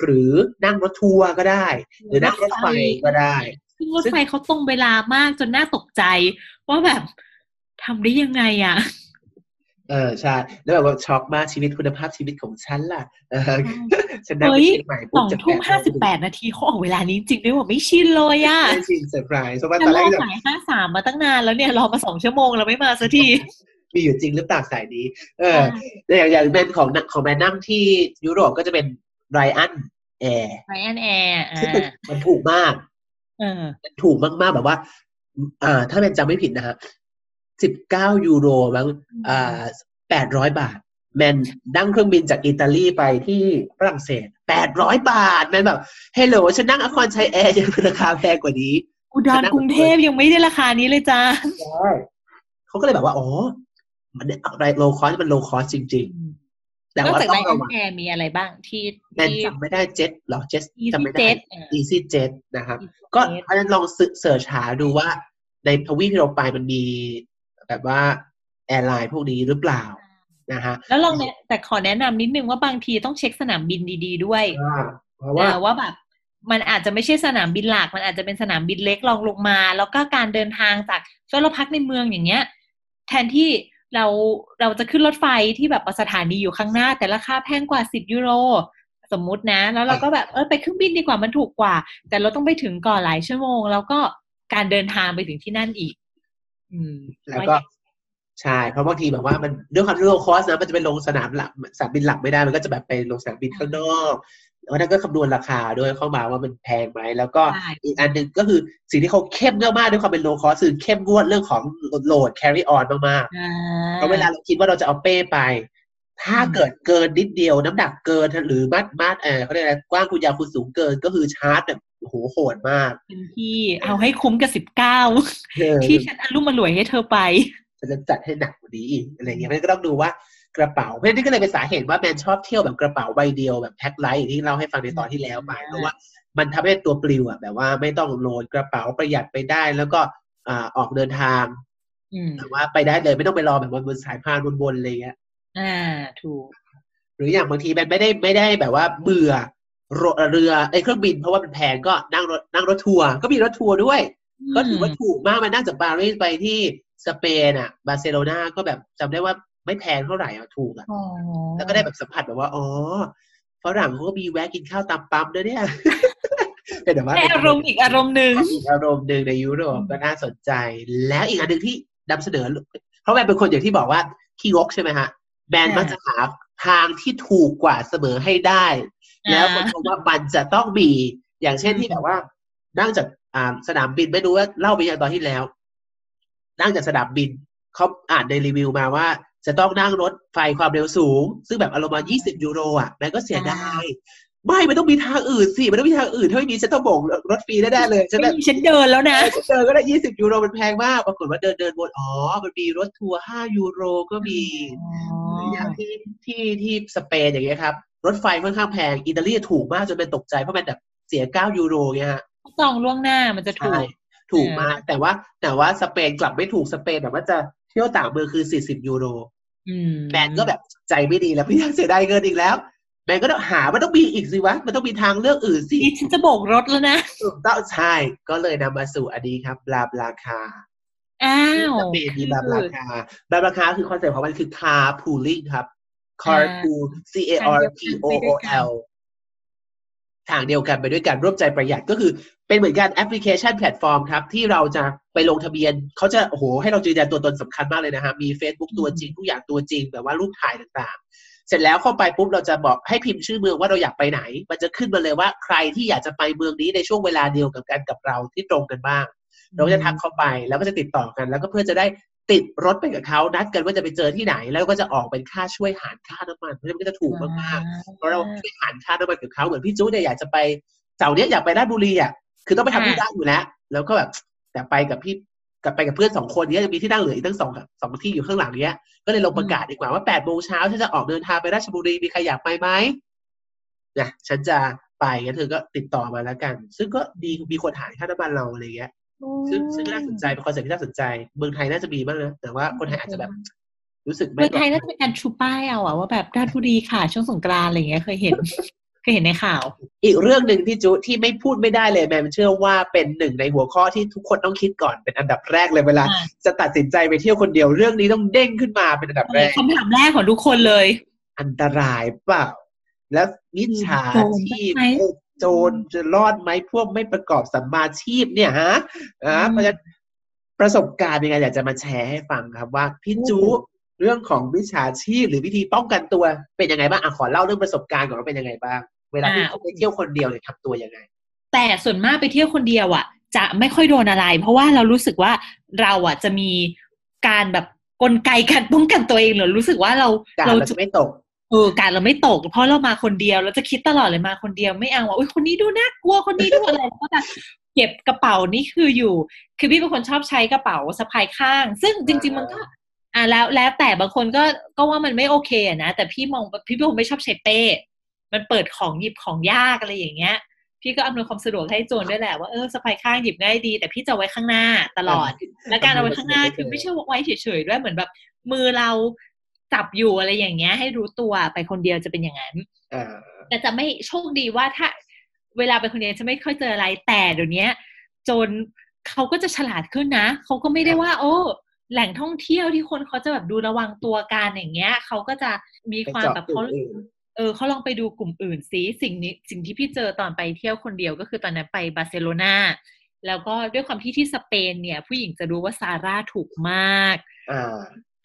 หรือนั่งรถทัวร์ก็ได้ หรือนั่งรถไฟก็ได้ ซึ่งรถไฟเขาตรงเวลามากจนน่าตกใจ ว่าแบบทำได้ยังไงอะ เออใช่แล้วแบบว่าช็อกมากชีวิตคุณภาพชีวิตของฉันล่ะฉันนั่งไปเชียงใหม่สองทุ่มห้าสิบแปดนาทีเขาออกเวลานี้จริงด้วยว่าไม่ชินเลยอะไม่ชินเซอร์ไพรส์เพราะว่าตอนแรกสายห้าสามมาตั้งนานแล้วเนี่ยรอมาสองชั่วโมงแล้วไม่มาสักทีมีอยู่จริงหรือเปล่าสายนี้ เอออย่างอย่างเป็นของของแมนนั่งที่ยุโรปก็จะเป็น Ryanair Ryanairมันถูกมาก ถูกมากๆแบบว่าอ่า ถ้าเป็นจำไม่ผิดนะฮะสิบเก้ายูโรมั้งอ่าแปดร้อยบาท แมนนั่งเครื่องบินจากอิตาลีไปที่ฝรั่งเศสแปดร้อยบาท แมนแบบ hello ฉันนั่งนครชัยแอร์ยังราคาแพงกว่านี้ อุดรกรุงเทพยังไม่ได้ราคานี้เลยจ้าใช่เขาก็เลยแบบว่า อ๋อ มันอะไร low cost มัน low cost จริง แต่ว่าต้องระวังแอร์มีอะไรบ้างที่แมนจำไม่ได้เจ็ตหรอเจ็ตจำไม่ได้ EasyJet นะครับ ก็เพราะฉะนั้นลอง search หาดูว่าในทวีปที่เราไปมันมีแบบว่า airline พวกนี้หรือเปล่านะฮะแล้วลองเนี่ยแต่ขอแนะนำนิดนึงว่าบางทีต้องเช็คสนามบินดี ๆ ด้วยเพราะว่าว่าแบบมันอาจจะไม่ใช่สนามบินหลัก มันอาจจะเป็นสนามบินเล็กลองลงมา แล้วก็การเดินทางจากช่วเราพักในเมืองอย่างเงี้ย แทนที่ เราเราจะขึ้นรถไฟที่แบบสถานีอยู่ข้างหน้า แต่ราคาแพงกว่าสิบยูโร สมมุตินะ แล้วเราก็แบบเออไปเครื่องบินดีกว่ามันถูกกว่า แต่เราต้องไปถึงก่อนหลายชั่วโมง แล้วก็การเดินทางไปถึงที่นั่นอีก อืม แล้วก็ใช่เพราะบางทีแบบว่ามันด้วยความที่ low cost นะมันจะไปลงสนามหลักสนามบินหลักไม่ได้มันก็จะแบบไปลงสนามบินข้างนอก แล้วนั่นก็คำนวณราคาด้วยเข้ามาว่ามันแพงไหม แล้วก็อีกอันหนึ่งก็คือสิ่งที่เขาเข้มมากๆด้วยความเป็น low cost คือเข้มงวดเรื่องของโหลด carry on มากๆเพราะเวลาเราคิดว่าเราจะเอาเป้ไป ถ้าเกิดเกินนิดเดียวน้ำหนักเกินหรือมัดมัดเออเขาเรียกอะไรกว้างคุณยาวคุณสูงเกินก็คือชาร์จแบบโหโหดมากเป็นที่เอาให้คุ้มกับสิบเก้าที่ฉันอารมณ์มารวยให้เธอไปจะจัดให้หนักกว่านี้อะไรเงี้ยมันก็ต้องดูว่า กระเป๋าเพราะนี่ก็เลยเป็นสาเหตุว่าแมนชอบเที่ยวแบบกระเป๋าใบเดียวแบบแพ็คไลท์ที่เราให้ฟังในตอนที่แล้วไปเพราะว่ามันทำให้ตัวปลิวอะแบบว่าไม่ต้องโหลดกระเป๋าประหยัดไปได้ แล้วก็อ่าออกเดินทางแต่ว่าไปได้เลยไม่ต้องไปรอแบบบนบนสายพานบนๆอะไรเงี้ยอ่าถูก หรืออย่างบางทีมันไม่ได้ไม่ได้แบบว่าเบื่อเรือไอ้เครื่องบินเพราะว่ามันแพงก็นั่งรถนั่งรถทัวร์ก็มีรถทัวร์ด้วย ก็ถือว่าถูกมากมันนั่งจากปารีสไปที่สเปนอะ บาร์เซโลนาก็แบบจำได้ว่า ไม่แพงเท่าไหร่อะถูกอะแล้วก็ได้แบบสัมผัสแบบว่าอ๋อฝรั่งเขาก็มีแวะกินข้าวตามปั๊มด้วยเนี่ยเป็นแบบว่าอารมณ์อีกอารมณ์หนึ่งอีกอารมณ์หนึ่งในยุโรปก็น่าสนใจ แล้วอีกอันหนึ่งที่นำเสนอ เพราะแบนเป็นคนอย่างที่บอกว่าขี้งกใช่ไหมฮะแบนมักจะหาทางที่ถูกกว่าเสมอให้ได้ แล้วคนชมว่ามันจะต้องมีอย่างเช่นที่แบบว่า นั่งจากอ่าสนามบินไม่รู้ว่าเล่าไปยังตอนที่แล้ว นั่งจากสนามบินเขาอ่านในรีวิวมาว่า จะต้องนั่งรถไฟความเร็วสูง ซึ่งแบบอารมณ์มา20 ยูโรอะแม่ก็เสียดายไม่มันต้องมีทางอื่นสิมันต้องมีทางอื่นถ้าไม่มีฉันต้องบอกรถฟรีแน่เลยฉันฉันเดินแล้วนะฉันเดินก็ได้ยี่สิบยูโรมันแพงมากปรากฏว่าเดินเดินบนอ๋อมันมีรถทัวร์ห้ายูโรก็มีอย่างที่ที่ที่สเปนอย่างเงี้ยครับ รถไฟค่อนข้างแพงอิตาลีถูกมากจนเป็นตกใจเพราะมันแบบเสียเก้ายูโรเงี้ยฮะจองล่วงหน้ามันจะถูกถูกมากแต่ว่าแต่ว่าสเปนกลับไม่ถูกสเปนแบบว่าจะเที่ยวต่างเมืองคือสี่สิบยูโร แมนก็แบบใจไม่ดีแล้วพี่ยังเสียดายเงินอีกแล้วแมนก็ต้องหามันต้องมีอีกสิวะ มันต้องมีทางเลือกอื่นสิฉันจะโบกรถแล้วนะถูกต้องใช่ ก็เลยนำมาสู่อันนี้ครับบลาบลาคาอ้าวเปนมีบลาบลาคาบลาบลาคาคือ concept ของมันคือ car pooling ครับ car pool C A R P O O L ทางเดียวกันไปด้วยกันร่วมใจประหยัดก็คือเป็นเหมือนกันแอปพลิเคชันแพลตฟอร์มครับ ที่เราจะไปลงทะเบียนเขาจะโอ้โหให้เรายืนยันตัวตนสำคัญมากเลยนะฮะมี Facebook ตัวจริงทุกอย่างตัวจริงแบบว่ารูปถ่ายต่างๆ เสร็จแล้วเข้าไปปุ๊บเราจะบอกให้พิมพ์ชื่อเมืองว่าเราอยากไปไหน มันจะขึ้นมาเลยว่าใครที่อยากจะไปเมืองนี้ในช่วงเวลาเดียวกับกันกับเราที่ตรงกันบ้าง เราจะทักเข้าไปแล้วก็จะติดต่อกัน แล้วก็เพื่อจะได้ ติดรถไปกับเขานัดกันว่าจะไปเจอที่ไหน แล้วก็จะออกเป็นค่าช่วยหารค่าน้ำมันเพราะฉะนั้นก็จะถูกมากๆเพราะเราช่วยหารค่าน้ำมันกับเขาเหมือนพี่จู้เนี่ยอยากจะไปเสาร์นี้อยากไปราชบุรีอะคือต้องไปทำที่ด้านอยู่แล้ว แล้วก็แบบแต่ไปกับพี่กับไปกับเพื่อนสองคนนี้จะมีที่นั่งเหลืออีกทั้งสองสองที่อยู่ข้างหลังเนี้ย ก็เลยลงประกาศดีกว่าว่าแปดโมงเช้าฉันจะออกเดินทางไปราชบุรีมีใครอยากไปไหมนะฉันจะไปงั้นเธอก็ติดต่อมาแล้วกัน ซึ่งก็ดีมีคนหารค่าน้ำมันเราอะไรเงี้ย ซึ่งซึ่งน่าสนใจเป็น concept ที่น่าสนใจ เมืองไทยน่าจะมีบ้างนะ แต่ว่าคนไทยอาจจะแบบ รู้สึกเมืองไทยน่าจะเป็นการชูป้ายเอาอะว่าแบบราชบุรีค่ะ ช่วงสงกรานต์อะไรเงี้ยเคยเห็นเคยเห็นในข่าว อีกเรื่องหนึ่งที่จุที่ไม่พูดไม่ได้เลยแม่เชื่อว่าเป็นหนึ่งในหัวข้อที่ทุกคนต้องคิดก่อนเป็นอันดับแรกเลยเวลา จะตัดสินใจไปเที่ยวคนเดียวเรื่องนี้ต้องเด้งขึ้นมาเป็นอันดับแรกคำถามแรกของทุกคนเลย อันตรายเปล่า แล้วมิจฉาชีพ โจรจะรอดไหมพวกไม่ประกอบสัมมาชีพเนี่ยฮะอ่าเพราะฉะนั้นประสบการณ์ยังไงอยากจะมาแชร์ให้ฟังครับว่าพี่จูเรื่องของวิชาชีพหรือวิธีป้องกันตัวเป็นยังไงบ้างอะขอเล่าเรื่องประสบการณ์ก่อนว่าเป็นยังไงบ้าง เวลาที่ไปเที่ยวคนเดียวเนี่ยทำตัวยังไง แต่ส่วนมากไปเที่ยวคนเดียวอะ จะไม่ค่อยโดนอะไร เพราะว่าเรารู้สึกว่าเราอะจะมีการแบบกลไกการป้องกันตัวเองหรือรู้สึกว่าเราเราจะไม่ตกเออการเราไม่ตก เพราะเรามาคนเดียวเราจะคิดตลอดเลยมาคนเดียวไม่เอาว่าอุ้ยคนนี้ดูน่ากลัวคนนี้ดูอะไรก็จะเก็บกระเป๋านี่คืออยู่ คือพี่เป็นคนชอบใช้กระเป๋าสะพายข้าง ซึ่งจริง ๆ มันก็อ่าแล้วแล้วแต่บางคนก็ก็ว่ามันไม่โอเคอะนะแต่พี่มองพี่เป็นคนไม่ชอบใช้เป้ มันเปิดของหยิบของยากอะไรอย่างเงี้ย พี่ก็อำนวยความสะดวกให้โจรด้วยแหละว่าเออสะพายข้างหยิบง่ายดี แต่พี่จะไว้ข้างหน้าตลอด และการเอาไว้ข้างหน้าคือไม่ใช่ไว้เฉยๆด้วยเหมือนแบบ มือเรา จับอยู่อะไรอย่างเงี้ย ให้รู้ตัวไปคนเดียวจะเป็นอย่างนั้นแต่จะไม่โชคดีว่าถ้า เวลาไปคนเดียวจะไม่ค่อยเจออะไรแต่เดี๋ยวนี้โจรเขาก็จะฉลาดขึ้นนะเขาก็ไม่ได้ว่า โอ้ แหล่งท่องเที่ยวที่คนเขาจะแบบดูระวังตัวการอย่างเงี้ยเขาก็จะมีความแบบเขาเออเขาลองไปดูกลุ่มอื่นซิสิ่งนี้สิ่งที่พี่เจอตอนไปเที่ยวคนเดียวก็คือตอนนั้นไปบาร์เซโลนาแล้วก็ด้วยความที่ที่สเปนเนี่ย ผู้หญิงจะรู้ว่าซาร่าถูกมาก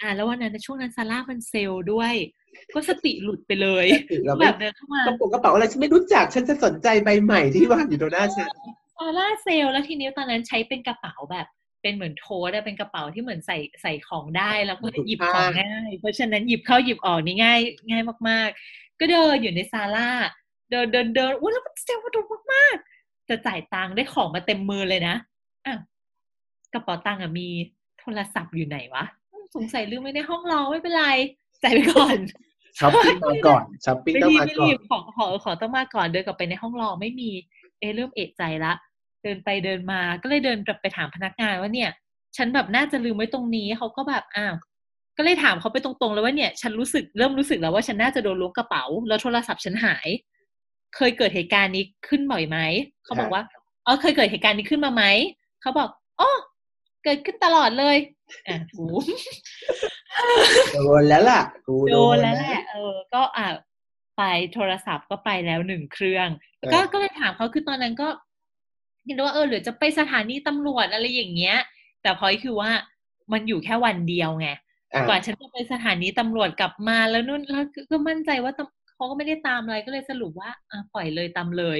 อ่าอ่าแล้ววันนั้นช่วงนั้นซาร่ามันเซลด้วย ก็สติหลุดไปเลยแบบเดินเข้ามากระเป๋ากระเป๋าอะไรฉันไม่รู้จักฉันจะสนใจใบใหม่ที่วางอยู่ตรงหน้าฉันZara sale แล้วทีนี้ตอนนั้นใช้เป็นกระเป๋าแบบเป็นเหมือน tote เป็นกระเป๋าที่เหมือนใส่ใส่ของได้แล้วก็หยิบของง่าย เพราะฉะนั้นหยิบเข้าหยิบออกนี่ง่าย ง่ายมากๆ ก็เดินอยู่ใน Zara เดินเดินเดินอุ้ยแล้วมันเซลล์ดุมากๆ จะจ่ายตังค์ได้ของมาเต็มมือเลยนะอะกระเป๋าตังค์อะมีโทรศัพท์อยู่ไหนวะ สงสัยลืมไว้ในห้องรอไม่เป็นไรจ่ายไปก่อนช้อปปิ้งมาก่อนช้อปปิ้งต้องมาก่อนขอขอขอต้องมาก่อนเดินกลับไปในห้องรอไม่มี เอเริ่มเอะใจละ เดินไปเดินมาก็เลยเดินกลับไปถามพนักงานว่าเนี่ย ฉันแบบน่าจะลืมไว้ตรงนี้เขาก็แบบอ้าวก็เลยถามเขาไปตรงๆเลยว่าเนี่ย ฉันรู้สึกเริ่มรู้สึกแล้วว่าฉันน่าจะโดนล้วงกระเป๋า แล้วโทรศัพท์ฉันหาย เคยเกิดเหตุการณ์นี้ขึ้นบ่อยไหมเขาบอกว่าอ๋อเคยเกิดเหตุการณ์นี้ขึ้นมาไหมเขาบอกอ๋อ เกิดขึ้นตลอดเลยอะกูโดนแล้วล่ะกูโดนแล้วแหละเออ ก็อะไปโทรศัพท์ก็ไปแล้วหนึ่งเครื่องก็ก็เลยถามเขาคือตอนนั้นก็คิดว่าเออหรือจะไปสถานีตำรวจอะไรอย่างเงี้ย แต่พอยคือว่ามันอยู่แค่วันเดียวไงกว่าฉันจะไปสถานีตำรวจกลับมาแล้วนู่นแล้วก็มั่นใจว่าเขาก็ไม่ได้ตามอะไรก็เลยสรุปว่าอะปล่อยเลยตามเลย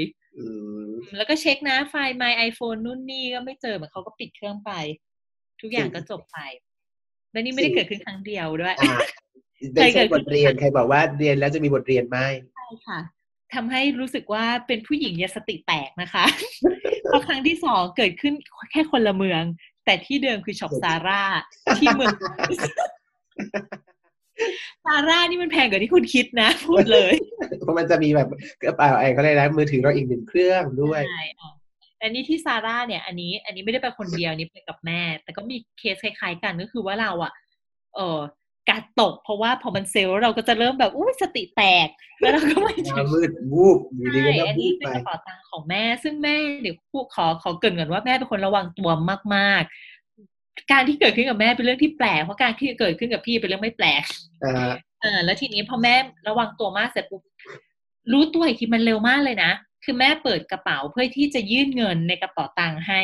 แล้วก็เช็คนะไฟล์ My iPhone นู่นนี่ก็ไม่เจอเหมือนเขาก็ปิดเครื่องไป ทุกอย่างก็จบไป แล้วนี่ไม่ได้เกิดขึ้นครั้งเดียวด้วยได้ใช้บทเรียนใครบอกว่าเรียนแล้วจะมีบทเรียนไหมใช่ค่ะทำให้รู้สึกว่าเป็นผู้หญิงยาสติแตกนะคะเพราะครั้งที่สองเกิดขึ้นแค่คนละเมือง แต่ที่เดิมคือช็อปซาร่าที่เมืองซาร่านี่มันแพงกว่าที่คุณคิดนะ พูดเลย เพราะมันจะมีแบบกระเป๋าไอ้เขาเลยนะมือถือเราอีกหนึ่งเครื่องด้วยใช่ อันนี้ที่ซาร่าเนี่ย อันนี้ อันนี้ไม่ได้ไปคนเดียวนี่ไปกับแม่ แต่ก็มีเคสคล้ายๆกันก็คือว่าเราอะเออกาดตก เพราะว่าพอมันเซลล์เราก็จะเริ่มแบบอุ้ยสติแตก แล้วเราก็ไม่ถึงมืดวูบอยู่ดีก็อันนี้เป็นกระเป๋าตังค์ของแม่ ซึ่งแม่เดี๋ยวพูดขอขอเกินก่อนว่าแม่เป็นคนระวังตัวมากๆ การที่เกิดขึ้นกับแม่เป็นเรื่องที่แปลกเพราะการที่เกิดขึ้นกับพี่เป็นเรื่องไม่แปลกอ่าแล้วทีนี้พอแม่ระวังตัวมากเสร็จปุ๊บรู้ตัวอีกทีมันเร็วมากเลยนะ คือแม่เปิดกระเป๋าเพื่อที่จะยื่นเงินในกระเป๋าตังค์ให้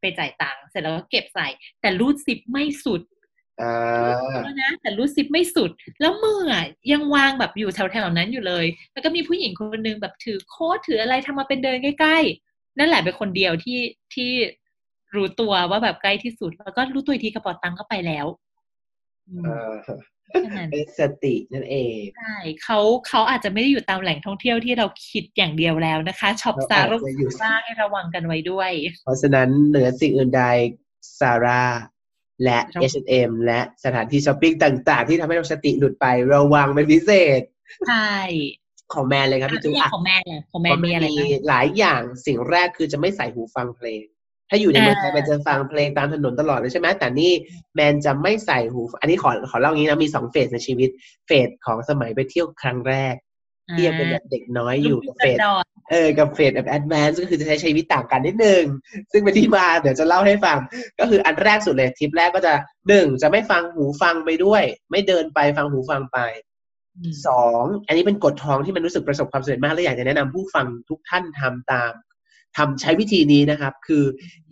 ไปจ่ายตังค์เสร็จแล้วก็เก็บใส่ แต่รูดซิปไม่สุดนะแต่รูดซิปไม่สุด แล้วมืออะยังวางแบบอยู่แถวๆนั้นอยู่เลย แล้วก็มีผู้หญิงคนนึงแบบถือโค้ดถืออะไรทำมาเป็นเดินใกล้ๆ นั่นแหละเป็นคนเดียวที่ที่รู้ตัวว่าแบบใกล้ที่สุด แล้วก็รู้ตัวทีกระเป๋าตังค์ก็ไปแล้ว เป็นสตินั่นเองใช่เขาเขาอาจจะไม่ได้อยู่ตามแหล่งท่องเที่ยวที่เราคิดอย่างเดียวแล้วนะคะช็อปซาร่าให้ระวังกันไว้ด้วย เพราะฉะนั้นเหนือสิ่งอื่นใดซาร่าและ H&M และสถานที่ช้อปปิ้งต่าง ๆ ที่ทำให้เราสติหลุดไประวังเป็นพิเศษ ใช่ ของแมนเลยครับพี่จุ๊ของแมนของแมนมีอะไรหลายอย่างสิ่งแรกคือจะไม่ใส่หูฟังเพลง ถ้าอยู่ในเมืองไทยมันจะฟังเพลงตามถนนตลอดเลยใช่ไหมแต่นี่แมนจะไม่ใส่หู อันนี้ขอขอเล่างี้นะมีสอง phase ในชีวิต phase ของสมัยไปเที่ยวครั้งแรกที่ยังเป็นเด็กน้อยอยู่กับ phase เออกับ phase แบบ advance ก็คือจะใช้ชีวิตต่างกันนิดนึง ซึ่งเป็นที่มาเดี๋ยวจะเล่าให้ฟัง ก็คืออันแรกสุดเลยทริปแรกก็จะหนึ่งจะไม่ฟังหูฟังไปด้วย ไม่เดินไปฟังหูฟังไปสองอันนี้เป็นกฎทองที่มันรู้สึกประสบความสำเร็จมากและอยากจะแนะนำผู้ฟังทุกท่านทำตาม ทำใช้วิธีนี้นะครับ คือ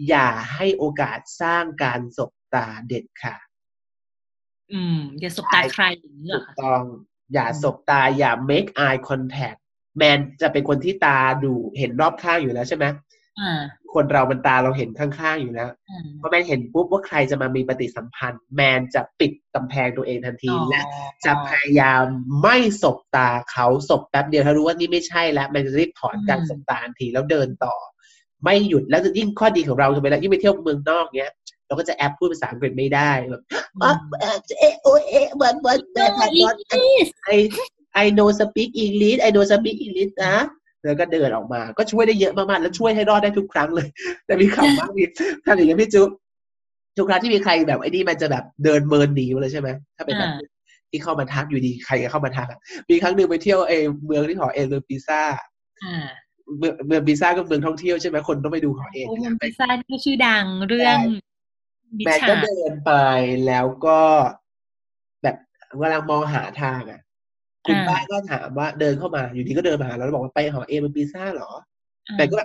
อย่าให้โอกาสสร้างการสบตาเด็ดค่ะ อืม อย่าสบตาใครถูกต้อง อย่าสบตา อย่า make eye contact แมนจะเป็นคนที่ตาดูเห็นรอบข้างอยู่แล้วใช่ไหมคนเรามันตาเราเห็นข้างๆอยู่แล้วพอแมนเห็นปุ๊บว่าใครจะมามีปฏิสัมพันธ์ แมนจะปิดกำแพงตัวเองทันทีและจะพยายามไม่สบตาเขาสบแป๊บเดียวถ้ารู้ว่านี่ไม่ใช่แล้วมันจะรีบถอนการสบตาทันทีแล้วเดินต่อ ไม่หยุดแล้วยิ่งข้อดีของเราคือเวลายิ่งไปเที่ยวเมืองนอกเนี้ยเราก็จะแอปพูดภาษาอังกฤษไม่ได้แบบเอโอเอวันวันแบบไอ I know speak English I know speak English นะแล้วก็เดินออกมา ก็ช่วยได้เยอะมากๆ แล้วช่วยให้รอดได้ทุกครั้งเลย แต่มีคำมากพี่ทำอย่างนี้พี่จุ๊บทุกครั้งที่มีใครแบบไอ้นี่มันจะแบบเดินเมินหนีเลยใช่ไหมถ้าเป็นแบบที่เข้ามาทักอยู่ดีใครก็เข้ามาทักมีครั้งหนึ่งไปเที่ยวเอเมืองที่หอเอเลปิซ่า เมืองเมืองพิซ่าก็เมืองท่องเที่ยวใช่ไหมคนต้องไปดูของเองเมืองพิซ่าที่ชื่อดังเรื่องแม่ก็เดินไปแล้วก็แบบกำลังมองหาทางอะ คุณป้าก็ถามว่าเดินเข้ามา อยู่ดีก็เดินมาหาแล้วบอกว่าไปหอเอเมืองพิซ่าหรอ แต่ก็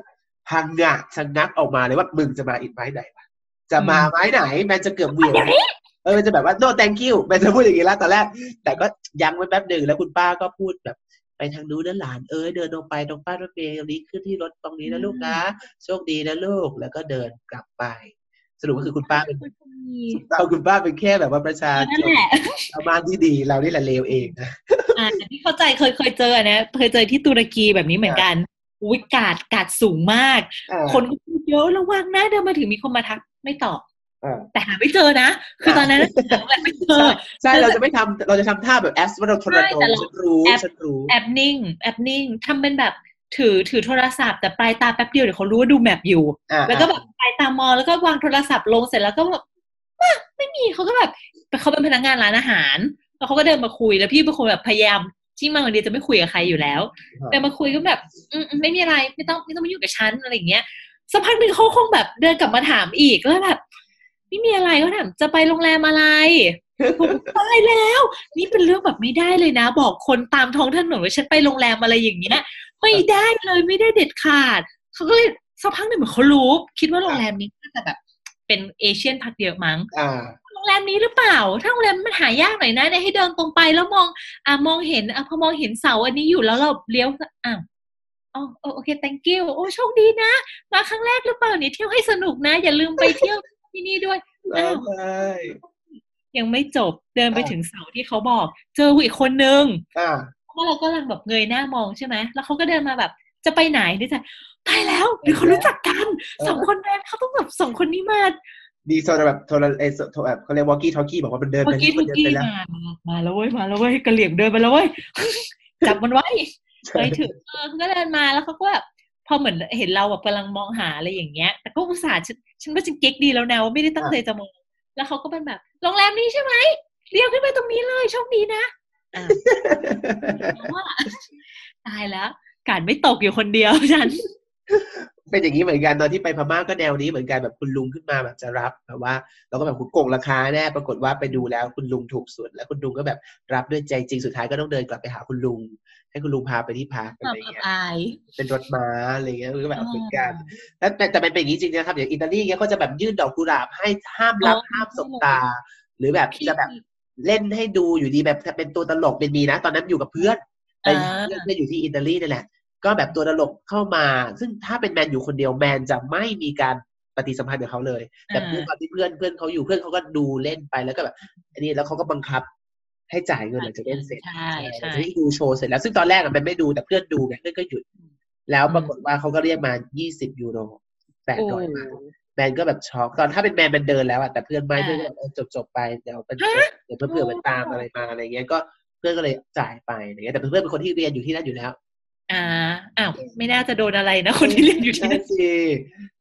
พังงะชะงักออกมาเลยว่ามึงจะมาอีกไม้ไหนวะจะมาไม้ไหนแม่จะเกือบเวียนเออจะแบบว่า no thank you แม่จะพูดอย่างนี้แล้วตอนแรก แต่ก็ยังไว้แป๊บหนึ่งแล้วคุณป้าก็พูดแบบ ไปทางนู้นนะหลานเอ้ยเดินลงไปตรงป้ายรถเมล์ตรงนี้ขึ้นที่รถตรงนี้นะลูกนะโชคดีนะลูกแล้วก็เดินกลับไป สรุปก็คือคุณป้าเป็นเราคุณป้าเป็นแค่แบบว่าประชาชนชาวบ้านที่ดีเรานี่แหละเลวเองนะอ่าที่เข้าใจเคยเคยเจอนะเคยเจอที่ตุรกีแบบนี้เหมือนกันอุ้ยกาดกาดสูงมาก คนก็พูดเยอะระวังนะเดินมาถึงมีคนมาทักไม่ตอบ แต่หาไม่เจอนะ คือตอนนั้นไม่เจอใช่เราจะไม่ทำเราจะทำท่าแบบแอปว่าเราโทรโฉันรู้ฉันรู้แอปนิ่งแอปนิ่งทำเป็นแบบถือถือโทรศัพท์แต่ปลายตาแป๊บเดียวเดี๋ยวเขารู้ว่าดูแมปอยู่ แล้วก็แบบปลายตามองแล้วก็วางโทรศัพท์ลงเสร็จแล้วก็แบบไม่มีเขาก็แบบเขาเป็นพนักงานร้านอาหาร แล้วเขาก็เดินมาคุยแล้วพี่เป็นคนแบบพยายามที่มาวันนี้จะไม่คุยกับใครอยู่แล้ว แต่มาคุยก็แบบอืมไม่มีอะไรไม่ต้องไม่ต้องมายุ่งกับฉันอะไรอย่างเงี้ยสักพักหนึ่งเขาคงแบบเดินกลับมาถามอีกแล้วแบบ ไม่มีอะไรเขาถามจะไปโรงแรมอะไรผมตายแล้ว นี่เป็นเรื่องแบบไม่ได้เลยนะ บอกคนตามท้องถนนว่าฉันไปโรงแรมอะไรอย่างเงี้ยไม่ได้เลยไม่ได้เด็ดขาดเขาก็เลยสักพักหนึ่งเหมือนเขารู้ คิดว่าโรงแรมนี้น่าจะแบบเป็นเอเชียนพักเดียวมั้งโรงแรมนี้หรือเปล่า ถ้าโรงแรมมันหายากหน่อยนะเนี่ยให้เดินตรงไปแล้วมอง อ่ามองเห็นอะพอมองเห็นเสาอันนี้อยู่แล้วเราเลี้ยวอ้าวอ๋อโอเค thank you โอ้โชคดีนะ มาครั้งแรกหรือเปล่าเนี่ยเที่ยวให้สนุกนะ อย่าลืมไปเที่ยว ที่นี่ด้วยอ้าวยังไม่จบเดินไปถึงเสาที่เขาบอก เจออีกคนนึงเพราะเราก็กำลังแบบเงยหน้ามองใช่ไหมแล้วเขาก็เดินมาแบบจะไปไหนดิจะตายแล้วหรือเขารู้จักกันสองคนแรกเขาต้องแบบสองคนนี้มาดีโซนแบบโทรเอโทรแบบเขาเรียกวอกี้ทอกี้บอกว่ามันเดินไปเดินไปแล้วมาแล้วเว้ยมาแล้วเว้ยกระเหลี่ยงเดินไปแล้วเว้ยจับมันไว้ไปถึงเออเขาก็เดินมาแล้วเขาก็แบบ พอเหมือนเห็นเราแบบกำลังมองหาอะไรอย่างเงี้ย แต่ก็อุตส่าห์ฉันว่าฉันเก๊กดีแล้วนะว่าไม่ได้ตั้งใจจะมองแล้วเขาก็เป็นแบบโรงแรมนี้ใช่ไหมเรียกขึ้นไปตรงนี้เลยโชคดีนะว่าตายแล้วการไม่ตกอยู่คนเดียวฉัน เป็นอย่างนี้เหมือนกันตอนที่ไปพม่าก็แนวนี้เหมือนกันแบบคุณลุงขึ้นมาแบบจะรับแบบว่าเราก็แบบคุณโกงราคาแน่ปรากฏว่าไปดูแล้วคุณลุงถูกสุดแล้วคุณลุงก็แบบรับด้วยใจจริงสุดท้ายก็ต้องเดินกลับไปหาคุณลุง ให้คุณลุงพาไปที่พักอะไรเงี้ยเป็นรถม้าอะไรเงี้ยก็แบบเป็นการแล้วแต่แต่เป็นอย่างนี้จริงนะครับ อย่างอิตาลีเงี้ยเขาจะแบบยื่นดอกกุหลาบให้ห้ามรับห้ามสบตา หรือแบบจะแบบเล่นให้ดูอยู่ดีแบบเป็นตัวตลกเป็นมีนะ ตอนนั้นอยู่กับเพื่อนไปเพื่อนอยู่ที่อิตาลีนี่แหละ ก็แบบตัวตลกเข้ามา ซึ่งถ้าเป็นแมนอยู่คนเดียวแมนจะไม่มีการปฏิสัมพันธ์กับเขาเลย แต่เพื่อนตอนที่เพื่อนเพื่อนเขาอยู่เพื่อนเขาก็ดูเล่นไปแล้วก็แบบอันนี้แล้วเขาก็บังคับ ให้จ่ายเงินหลังจากเล่นเสร็จใช่ใช่ดูโชว์เสร็จแล้วซึ่งตอนแรกมันไม่ดูแต่เพื่อนดูไงเพื่อนก็หยุด แล้วปรากฏว่าเขาก็เรียกมายี่สิบยูโรแปดร้อยมาแมนก็แบบช็อกตอนถ้าเป็นแมนมันเดินแล้วอะแต่เพื่อนไม่เพื่อนก็แบบจบจบไปเดี๋ยวเป็นเดี๋ยวเพื่อนเพื่อนมันตามอะไรมาอะไรเงี้ยก็เพื่อนก็เลยจ่ายไปอย่างเงี้ยแต่เพื่อนเป็นคนที่เรียนอยู่ที่นั่นอยู่แล้วอ่าอ้าวไม่น่าจะโดนอะไรนะคนที่เรียนอยู่ที่นั่นสิ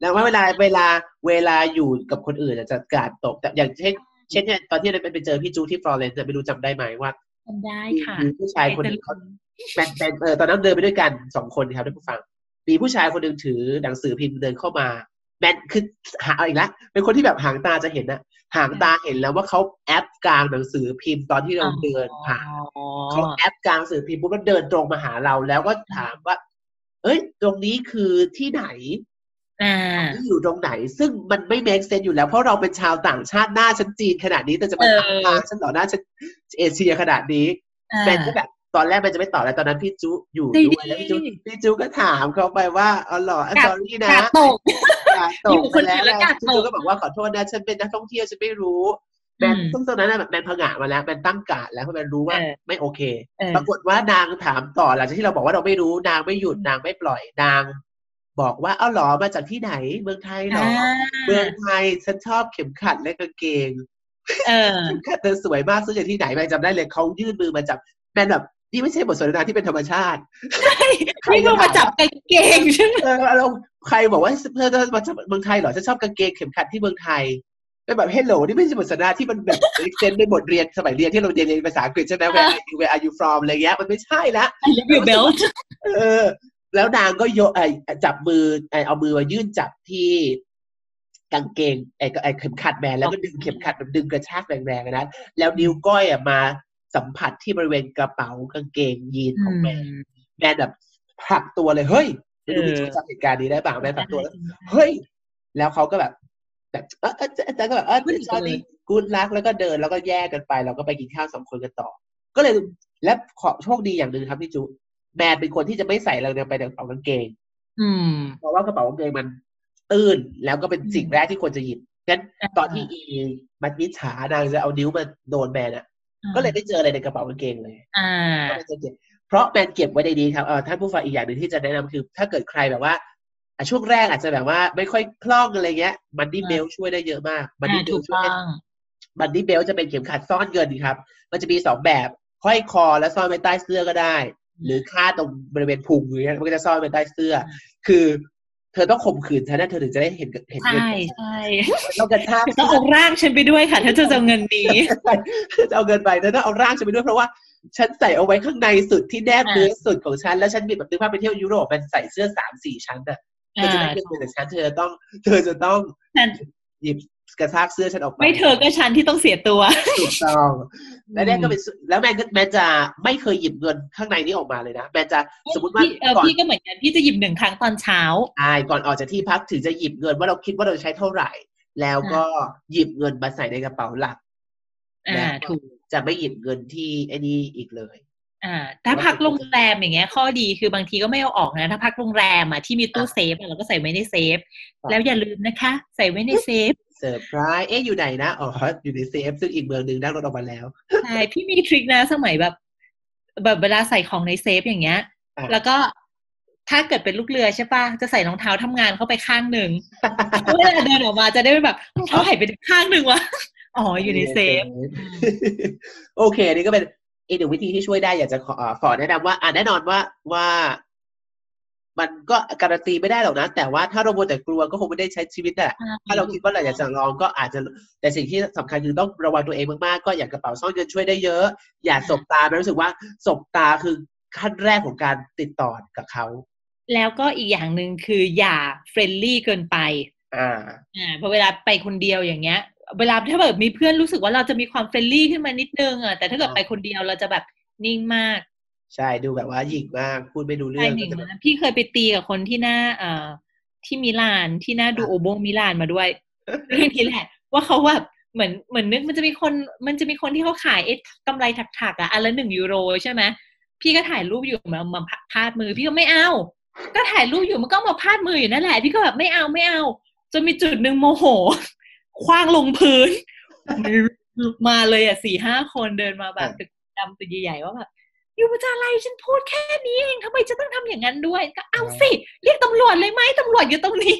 แล้วว่าเวลาเวลาเวลาอยู่กับคนอื่นจะกาดตกแต่อย่างเช่น เช่นเนี่ยตอนที่เราไปเจอพี่จูที่ฟลอเรนซ์ไม่รู้จำได้ไหมว่าจำได้ค่ะมีผู้ชายคนนึงเขาเป็นเป็นเออตอนนั้นเดินไปด้วยกันสองคนครับท่านผู้ฟัง มีผู้ชายคนหนึ่งถือหนังสือพิมพ์เดินเข้ามาแมนคือหาอีกแล้วเป็นคนที่แบบหางตาจะเห็นนะหางตาเห็นแล้วว่าเขาแอปกลางหนังสือพิมพ์ตอนที่เราเดินผ่านเขาแอปกลางหนังสือพิมพ์ปุ๊บแล้วเดินตรงมาหาเราแล้วก็ถามว่า เอ้ย ตรงนี้คือที่ไหน ที่อยู่ตรงไหน ซึ่งมันไม่เมคเซนอยู่แล้ว เพราะเราเป็นชาวต่างชาติหน้าชั้นจีนขนาดนี้ แต่จะมาทำงานฉันหล่อหน้าชั้นเอเชียขนาดนี้แมนก็แบบตอนแรกมันจะไม่ตอบแล้วตอนนั้นพี่จุอยู่ด้วยแล้วพี่จุพี่จุก็ถามเขาไปว่าอ๋อหรอสอรี่นะกาตกกาตกไปแล้วพี่จุก็บอกว่าขอโทษนะฉันเป็นนักท่องเที่ยวฉันไม่รู้แมนซึ่งตอนนั้นแมนพงะมาแล้วแมนตั้งกาดแล้วเพราะแมนรู้ว่าไม่โอเค ปรากฏว่านางถามต่อหลังจากที่เราบอกว่าเราไม่รู้นางไม่หยุดนางไม่ปล่อยนาง บอกว่าเอาหรอมาจากที่ไหน เมืองไทยหรอเมืองไทยฉันชอบเข็มขัดและกางเกงเข็มขัดเธอสวยมากซื้อจากที่ไหนแมนจำได้เลยเขายื่นมือมาจับแมนแบบนี่ไม่ใช่บทสนทนาที่เป็นธรรมชาติใช่นี่ก็มาจับกางเกงใช่ไหมเราใครบอกว่าเพื่อนมาจากเมืองไทยเหรอฉันชอบกางเกงเข็มขัดที่เมืองไทยเป็นแบบ hello นี่ไม่ใช่บทสนทนาที่มันแบบเซนในบทเรียนสมัยเรียนที่เราเรียนเรียนภาษาอังกฤษใช่ไหม where are you where are you from อะไรเงี้ยมันไม่ใช่ละ I love your belt เออ แล้วนางก็โยไอจับมือไอเอามือมายื่นจับที่กางเกงไอไอเข็มขัดแมนแล้วก็ดึงเข็มขัดดึงกระชากแรงๆนะแล้วนิ้วก้อยอะมาสัมผัสที่บริเวณกระเป๋ากางเกงยีนของแมนแมนแบบผลักตัวเลยเฮ้ยไม่รู้พี่จำเหตุการณ์นี้ได้ป่ะแมนผลักตัวแล้วเฮ้ย แล้วเขาก็แบบแบบเออเออแต่ก็แบบเออตอนนี้กูรักแล้วก็เดินแล้วก็แยกกันไป เราก็ไปกินข้าวสองคนกันต่อ ก็เลยและขอโชคดีอย่างหนึ่งครับพี่จู แมนเป็นคนที่จะไม่ใส่เราไปในกระเป๋ากางเกง อืม เพราะว่ากระเป๋ากางเกงมัน ตื้นแล้วก็เป็นสิ่งแรกที่ควรจะหยิบงั้นตอนที่อีมัดมิฉานางจะเอานิ้วมาโดนแมนอะ ก็เลยไม่เจออะไรในกระเป๋ากางเกงเลย อ่าเพราะแมนเก็บไว้ในนี้ครับเออท่านผู้ฟังอีกอย่างหนึ่งที่จะแนะนำคือ ถ้าเกิดใครแบบว่าช่วงแรกอาจจะแบบว่าไม่ค่อยคล่องอะไรเงี้ย มันนี่เบลช่วยได้เยอะมาก มันนี่เบลช่วยมันนี่เบลจะเป็นเข็มขัดซ่อนเงินครับ มันจะมีสองแบบห้อยคอแล้วซ่อนไว้ใต้เสื้อก็ได้ หรือคาดตรงบริเวณพุงอย่างเงี้ยมันก็จะซ่อนไว้ใต้เสื้อ คือ เธอต้องข่มขืนฉันนะเธอถึงจะได้เห็นเห็นเงินใช่ใช่ต้องกระชากต้องเอาร่างฉันไปด้วยค่ะถ้าเธอจะเอาเงินนี้จะเอาเงินไปเธอต้องเอาร่างฉันไปด้วยเพราะว่าฉันใส่เอาไว้ข้างในสุดที่แนบเนื้อสุดของฉันแล้วฉันมีแบบนึกภาพไปเที่ยวยุโรปมันใส่เสื้อสามสี่ชั้นอะเธอจะได้เงินจากฉันเธอต้อง เธอจะต้องหยิบ กระชากเสื้อฉันออกไป ไม่เธอก็ฉันที่ต้องเสียตัว ถูกต้อง แล้วแม่ก็เป็นแล้วแม่ก็แม่จะไม่เคยหยิบเงินข้างในนี้ออกมาเลยนะแม่จะสมมติว่าก่อนพี่ก็เหมือนกันพี่จะหยิบหนึ่งครั้งตอนเช้าใช่ก่อนออกจากที่พักถึงจะหยิบเงินว่าเราคิดว่าเราใช้เท่าไหร่ แล้วก็หยิบเงินมาใส่ในกระเป๋าหลักอ่าถูกจะไม่หยิบเงินที่ไอ้นี่อีกเลยอ่าถ้าพักโรงแรมอย่างเงี้ย ข้อดีคือบางทีก็ไม่เอาออกนะ ถ้าพักโรงแรมอะที่มีตู้เซฟเราก็ใส่ไว้ในเซฟ แล้วอย่าลืมนะคะ ใส่ไว้ในเซฟ เซอร์ไพรส์เอ๊ะอยู่ไหนนะอ๋ออยู่ในเซฟซึ่งอีกเมืองหนึ่งนั่งรถออกมาแล้วใช่พี่มี trick นะสมัยแบบ แบบเวลาใส่ของในเซฟอย่างเงี้ย แล้วก็ถ้าเกิดเป็นลูกเรือใช่ปะจะใส่รองเท้าทำงานเข้าไปข้างหนึ่งเวลาเดินออกมาจะได้แบบรองเท้าหายไปข้างหนึ่งวะอ๋ออยู่ในเซฟ โอเคนี่ก็เป็นอีกหนึ่งวิธีที่ช่วยได้อยากจะขอขอแนะนำว่าอ่าแน่นอนว่าว่า มันก็การันตีไม่ได้หรอกนะ แต่ว่าถ้าเรามัวแต่กลัวก็คงไม่ได้ใช้ชีวิตอะถ้าเราคิดว่าเราอยากจะลองก็อาจจะแต่สิ่งที่สำคัญคือต้องระวังตัวเองมากๆก็อย่างกระเป๋าซ่อนเงินช่วยได้เยอะ อย่าสบตาไม่รู้สึกว่าสบตาคือขั้นแรกของการติดต่อกับเขา แล้วก็อีกอย่างหนึ่งคืออย่า friendly เกินไปอ่าอ่าพอเวลาไปคนเดียวอย่างเงี้ย เวลาถ้าแบบมีเพื่อนรู้สึกว่าเราจะมีความ friendly ขึ้นมานิดนึงอะแต่ถ้าเกิดไปคนเดียวเราจะแบบนิ่งมาก ใช่ดูแบบว่าหยิ่งมากพูดไม่รู้เรื่องพี่เคยไปตีกับคนที่หน้าเอ่อที่มิลานที่หน้า Duomo มิลานมาด้วยเรื่องนี้แหละ ว่าเขาแบบเหมือนเหมือนนึกมันจะมีคนมันจะมีคนที่เขาขายเอ๊ะกำไรถักๆอะอันละหนึ่งยูโรใช่ไหมพี่ก็ถ่ายรูปอยู่มามาพาดมือ พี่ก็ไม่เอา ก็ถ่ายรูปอยู่มันก็มาพาดมืออยู่นั่นแหละ พี่ก็แบบไม่เอาไม่เอาจนมีจุดหนึ่งโมโห คว้างลงพื้น มาเลยอะสี่ห้าคนเดินมาแบบตึกดำตึกใหญ่ๆว่าแบบ อยู่ประจาอะไรฉันพูดแค่นี้เองทำไมจะต้องทำอย่างนั้นด้วย ก็เอาสิเรียกตำรวจเลยไหมตำรวจอยู่ตรงนี้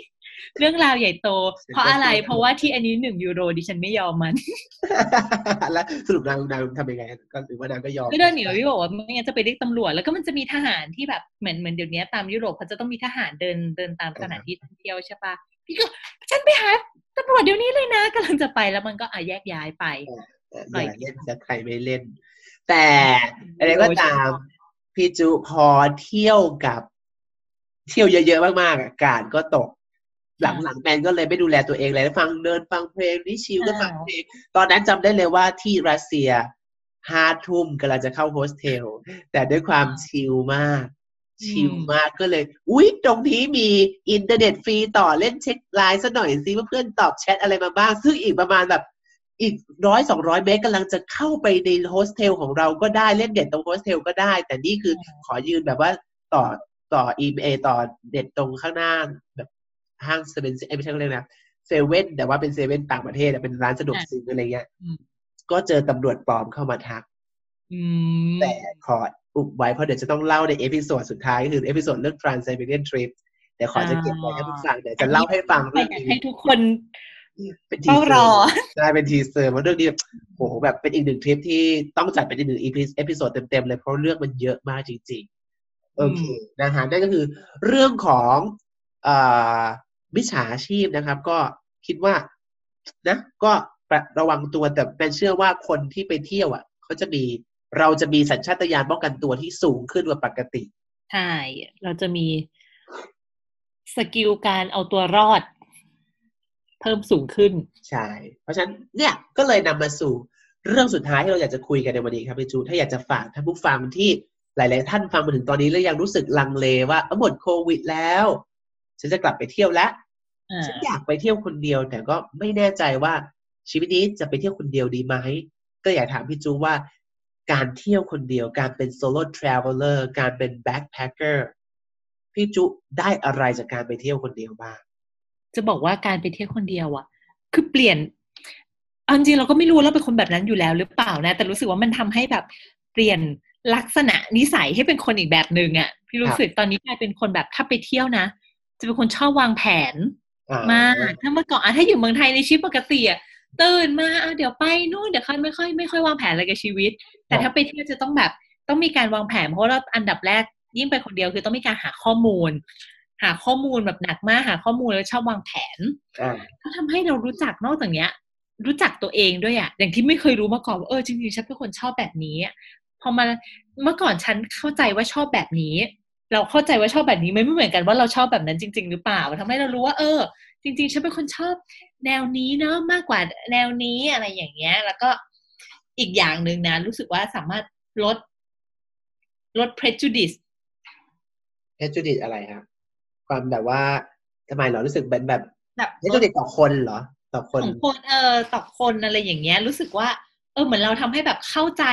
เรื่องราวใหญ่โต เพราะอะไรเพราะว่าที่อันนี้หนึ่งยูโรดิฉันไม่ยอมมัน แล้วสรุปนางนางทำยังไงก็หรือว่านางก็ยอมก็เดินหนีพี่บอกว่าไม่งั้นจะไปเรียกตำรวจแล้วก็มันจะมีทหารที่แบบเหมือนเหมือนเดี๋ยวนี้ตามยุโรปเขาจะต้องมีทหารเดินเดินตามสถานที่ท่องเที่ยวใช่ปะพี่ก็ฉันไปหาตำรวจเดี๋ยวนี้เลยนะกำลังจะไปแล้วมันก็อาแยกย้ายไปอย่าเล่นจะใครไม่เล่น แต่อะไรก็ตามพี่จูพอเที่ยวกับเที่ยวเยอะๆมากๆอากาศก็ตก หลังๆแมนก็เลยไม่ดูแลตัวเองเลยฟังเดินฟังเพลงนี่ชิลก็ฟังเพลงตอนนั้นจำได้เลยว่าที่รัสเซียห้าทุ่มกำลังจะเข้าโฮสเทล แต่ด้วยความชิลมาก chill มากก็เลย อุ๊ย ตรงนี้มีอินเทอร์เน็ตฟรีต่อเล่นเช็คไลน์สักหน่อยสิว่าเพื่อนตอบแชทอะไรมาบ้าง ซึ่งอีกประมาณแบบ อีกร้อยสองร้อยเมตรกำลังจะเข้าไปในโฮสเทลของเราก็ได้เล่นเน็ตตรงโฮสเทลก็ได้ แต่นี่คือขอยืนแบบว่าต่อต่ออีเมลต่อเน็ตตรงข้างหน้าแบบห้างเซเว่นไม่ใช่เรียกนะเซเว่นแต่ว่าเป็นเซเว่นต่างประเทศเป็นร้านสะดวกซื้ออะไรเงี้ยก็เจอตำรวจปลอมเข้ามาทักแต่ขออุบไว้เพราะเดี๋ยวจะต้องเล่าใน episode สุดท้ายก็คือ episode เรื่อง Trans Siberian Trip เดี๋ยวขอจะเก็บไว้ให้ทุกฟังเดี๋ยวจะเล่าให้ฟังเรื่องนี้ให้ทุกคน เป็น teaserใช่เป็น teaser เพราะเรื่องนี้โหแบบเป็นอีกหนึ่งทริปที่ต้องจัดเป็นอีกหนึ่ง episode เต็มๆเลยเพราะเรื่องมันเยอะมากจริงๆโอเคนะฮะนั่นก็คือเรื่องของมิจฉาชีพนะครับ ก็คิดว่านะ ก็ระวังตัวแต่เป็นเชื่อว่าคนที่ไปเที่ยวอะเขาจะมีเราจะมีสัญชาตญาณป้องกันตัวที่สูงขึ้นกว่าปกติ ใช่ เราจะมีสกิลการเอาตัวรอด เพิ่มสูงขึ้น ใช่ เพราะฉะนั้นเนี่ยก็เลยนำมาสู่เรื่องสุดท้ายที่เราอยากจะคุยกันในวันนี้ครับพี่จูถ้าอยากจะฝากท่านผู้ฟังที่หลาย ๆ ท่านฟังมาถึงตอนนี้แล้วยังรู้สึกลังเลว่าหมดโควิดแล้วฉันจะกลับไปเที่ยวแล้วฉันอยากไปเที่ยวคนเดียว แต่ก็ไม่แน่ใจว่าชีวิตนี้จะไปเที่ยวคนเดียวดีไหมก็อยากถามพี่จุว่าการเที่ยวคนเดียว การเป็น solo traveler การเป็น backpacker พี่จุได้อะไรจากการไปเที่ยวคนเดียวบ้าง จะบอกว่าการไปเที่ยวคนเดียวอะคือเปลี่ยนจริงเราก็ไม่รู้เราเป็นคนแบบนั้นอยู่แล้วหรือเปล่านะ แต่รู้สึกว่ามันทำให้แบบเปลี่ยนลักษณะนิสัยให้เป็นคนอีกแบบหนึ่งอะ่ะพี่รู้สึกตอนนี้กลายเป็นคนแบบถ้าไปเที่ยวนะ จะเป็นคนชอบวางแผนมากถ้าเมื่อก่อนถ้าอยู่เมืองไทยในชีวิตปกติอะตื่นมาเดี๋ยวไปนู่นเดี๋ยวค่อยไม่ค่อยไม่ค่อยวางแผนอะไรกับชีวิต แต่ถ้าไปเที่ยวจะต้องแบบต้องมีการวางแผนเพราะว่าอันดับแรกยิ่งไปคนเดียวคือต้องมีการหาข้อมูล หาข้อมูลแบบหนักมากหาข้อมูลแล้วชอบวางแผนก็ทำให้เรารู้จักนอกจากเนี้ย รู้จักตัวเองด้วยอะอย่างที่ไม่เคยรู้มาก่อนว่าเออจริงๆฉันเป็นคนชอบแบบนี้พอมาเมื่อก่อนฉันเข้าใจว่าชอบแบบนี้ เราเข้าใจว่าชอบแบบนี้ไม่เหมือนกันว่าเราชอบแบบนั้นจริง ๆ หรือเปล่าทำให้เรารู้ว่า เออ จริง ๆ ฉันเป็นคนชอบแนวนี้เนาะมากกว่าแนวนี้อะไรอย่างเงี้ย แล้วก็อีกอย่างหนึ่งนะ รู้สึกว่าสามารถลดลด prejudice prejudice อะไรครับ ความแบบว่าทำไมเรารู้สึกเป็นแบบแบบ prejudice ต่อคนเหรอต่อคนของคนเออต่อคนอะไรอย่างเงี้ย รู้สึกว่าเออเหมือนเราทำให้แบบเข้าใจ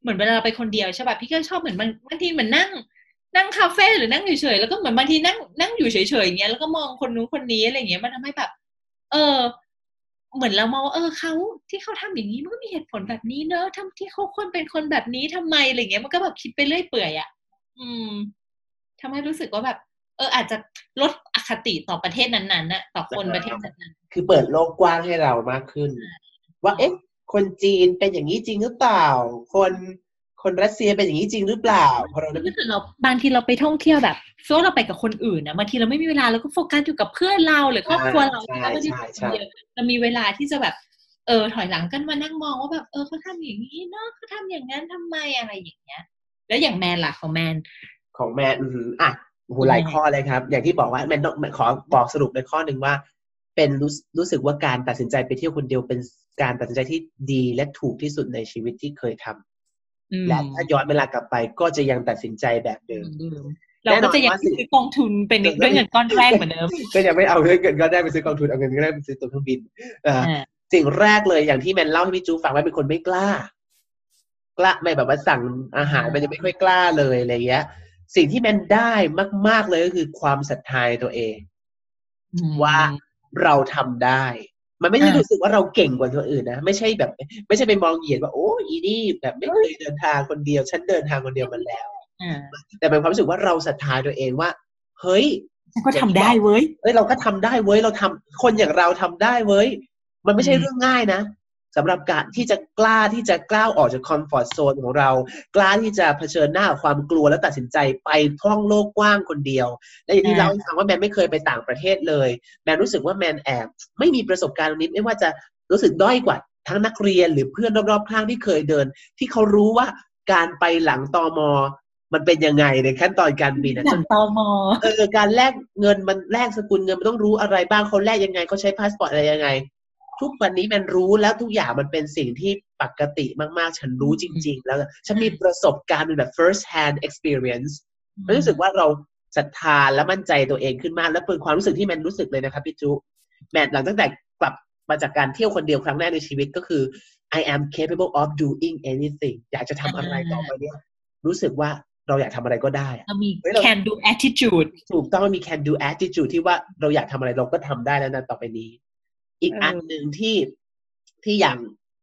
เหมือนเวลาเราไปคนเดียวใช่ป่ะพี่ก็ชอบเหมือนบางบางทีเหมือนนั่ง นั่งคาเฟ่หรือนั่งเฉยๆแล้วก็เหมือนบางทีนั่งนั่งอยู่เฉยๆอย่างเงี้ยแล้วก็มองคนนู้นคนนี้อะไรเงี้ยมันทำให้แบบ เออ เหมือนเรามองเออเขาที่เขาทำอย่างนี้มันก็มีเหตุผลแบบนี้เนอะทำที่เขาควรเป็นคนแบบนี้ทำไมอะไรเงี้ยมันก็แบบคิดไปเรื่อยเปื่อยอะ อืมทำให้รู้สึกว่าแบบ เอออาจจะลดอคติต่อประเทศนั้นๆน่ะต่อคนประเทศนั้นๆคือเปิดโลกกว้างให้เรามากขึ้น ว่าเอ๊ะคนจีนเป็นอย่างนี้จริงหรือเปล่า คนคนรัสเซียเป็นอย่างนี้จริงหรือเปล่าพอเราเราบางทีเราไปท่องเที่ยวแบบโซ่เราไปกับคนอื่นนะบางทีเราไม่มีเวลาเราก็โฟกัสอยู่กับเพื่อนเราหรือครอบครัวเราแล้วก็ที่เรามีเวลาที่จะแบบเออถอยหลังกันมานั่งมองว่าแบบเออเขาทำอย่างนี้เนาะเขาทำอย่างนั้นทำไมอะไรอย่างเงี้ย แล้วอย่างแมนล่ะของแมนของแมนอะ หูหลายข้อเลยครับ อย่างที่บอกว่าแมนต้องขอบอกสรุปในข้อหนึ่งว่า เป็นรู้รู้สึกว่าการตัดสินใจไปเที่ยวคนเดียวเป็นการตัดสินใจที่ดีและถูกที่สุดในชีวิตที่เคยทำและถ้าย้อนเวลากลับไปก็จะยังตัดสินใจแบบเดิมเราก็จะยังซื้อกองทุนเป็นด้วยเงินก้อนแรกเหมือนเดิมก็ยังไม่เอาเงินก้อนแรกไปซื้อกองทุนเอาเงินก้อนแรกไปซื้อตัวเครื่องบินสิ่งแรกเลยอย่างที่แมนเล่าให้พี่จูฟังว่าเป็นคนไม่กล้ากล้าไม่แบบว่าสั่งอาหารมันจะไม่ค่อยกล้าเลยอะไรเงี้ย สิ่งที่แมนได้มาก ๆเลยก็คือความศรัทธาตัวเอง ว่าเราทำได้ มันไม่ได้รู้สึกว่าเราเก่งกว่าคนอื่นนะ ไม่ใช่แบบ ไม่ใช่ไปมองเหยียดว่า โอ้อีนี่แบบไม่เคยเดินทางคนเดียว ฉันเดินทางคนเดียวมันแล้วแต่เป็นความรู้สึกว่าเราศรัทธาตัวเองว่า เฮ้ยก็ทำได้เว้ยเอ้ยเราก็ทำได้เว้ยเราทำคนอย่างเราทำได้เว้ย มันไม่ใช่เรื่องง่ายนะ สำหรับการที่จะกล้าที่จะกล้าออกจากคอมฟอร์ทโซนของเรา กล้าที่จะเผชิญหน้าความกลัวแล้วตัดสินใจไปท่องโลกกว้างคนเดียว และอย่างที่เราให้ฟังว่าแมนไม่เคยไปต่างประเทศเลยแมนรู้สึกว่าแมนแอบไม่มีประสบการณ์ตรงนี้ไม่ว่าจะรู้สึกด้อยกว่าทั้งนักเรียนหรือเพื่อนรอบๆข้างที่เคยเดิน ที่เขารู้ว่าการไปหลังตอมอมันเป็นยังไงในขั้นตอนการบินนะหลังตอมอเออการแลกเงินมันแลกสกุลเงินมันต้องรู้อะไรบ้างเขาแลกยังไงเขาใช้พาสปอร์ตอะไรยังไง ทุกวันนี้มันรู้แล้วทุกอย่างมันเป็นสิ่งที่ปกติมากๆ ฉันรู้จริง ๆ แล้วฉันมีประสบการณ์เป็นแบบ first hand experience รู้สึกว่าเราศรัทธาและมั่นใจตัวเองขึ้นมาก และเป็นความรู้สึกที่แมนรู้สึกเลยนะครับพี่จุแมนหลังตั้งแต่กลับมาจากการเที่ยวคนเดียวครั้งแรกในชีวิตก็คือ I am capable of doing anything อยากจะทำอะไรต่อไปเนี่ยรู้สึกว่าเราอยากทำอะไรก็ได้เรามี can do attitude ถูกต้องมี can do attitude ที่ว่าเราอยากทำอะไรเราก็ทำได้แล้วนะต่อไปนี้ อีกอันหนึ่งที่ที่อย่าง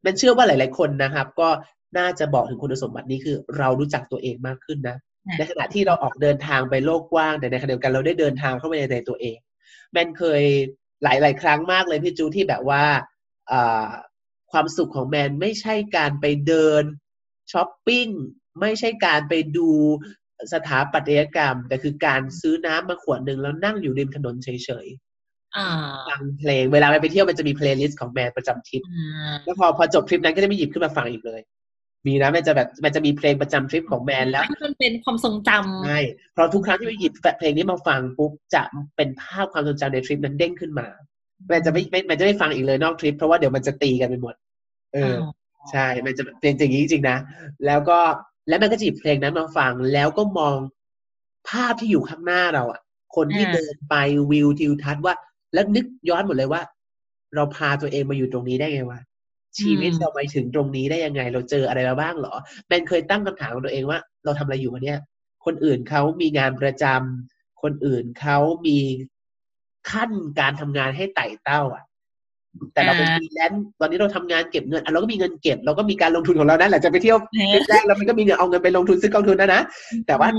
มันเชื่อว่าหลาย ๆ คนนะครับ ก็น่าจะบอกถึงคุณสมบัตินี้คือ เรารู้จักตัวเองมากขึ้นนะ ในขณะที่เราออกเดินทางไปโลกกว้างแต่ในขณะเดียวกันเราได้เดินทางเข้าไปในตัวเอง แมนเคยหลาย ๆ ครั้งมากเลยพี่จูที่แบบว่าความสุขของแมนไม่ใช่การไปเดินช้อปปิ้งไม่ใช่การไปดูสถาปัตยกรรม แต่คือการซื้อน้ำมาขวดหนึ่งแล้วนั่งอยู่ริมถนนเฉย ฟังเพลงเวลาไปเที่ยวมันจะมี playlist ของแมนประจำทริปแล้วพอพอจบทริปนั้นก็จะไม่หยิบขึ้นมาฟังอีกเลย มีนะมันจะแบบมันจะมีเพลงประจำทริปของแมนแล้วมันเป็นความทรงจำใช่เพราะทุกครั้งที่ไปหยิบเพลงนี้มาฟังปุ๊บจะเป็นภาพความทรงจำในทริปนั้นเด้งขึ้นมาแมนจะไม่แมนจะไม่ฟังอีกเลยนอกทริปเพราะว่าเดี๋ยวมันจะตีกันไปหมด เออ ใช่ มันจะเป็นจริงจริงๆนะ แล้วก็แล้วมันก็จะหยิบเพลงนั้นมาฟังแล้วก็มองภาพที่อยู่ข้างหน้าเราอะ คนที่เดินไปวิวทิวทัศน์ว่า แล้วนึกย้อนหมดเลยว่า เราพาตัวเองมาอยู่ตรงนี้ได้ไงวะชีวิตเราไปถึงตรงนี้ได้ยังไง เราเจออะไรมาบ้างเหรอแมนเคยตั้งคำถามกับตัวเองว่า เราทำอะไรอยู่วะเนี่ยคนอื่นเขามีงานประจำคนอื่นเขามีขั้นการทำงานให้ไต่เต้า อะ แต่เราเป็นฟรีแลนซ์ตอนนี้เราทำงานเก็บเงินเราก็มีเงินเก็บ เราก็มีการลงทุนของเรานั่นแหละจะไปเที่ยวแรกแล้วมันก็มีเงินเอาเงินไปลงทุนซื้อกองทุนนะนะแต่ว่า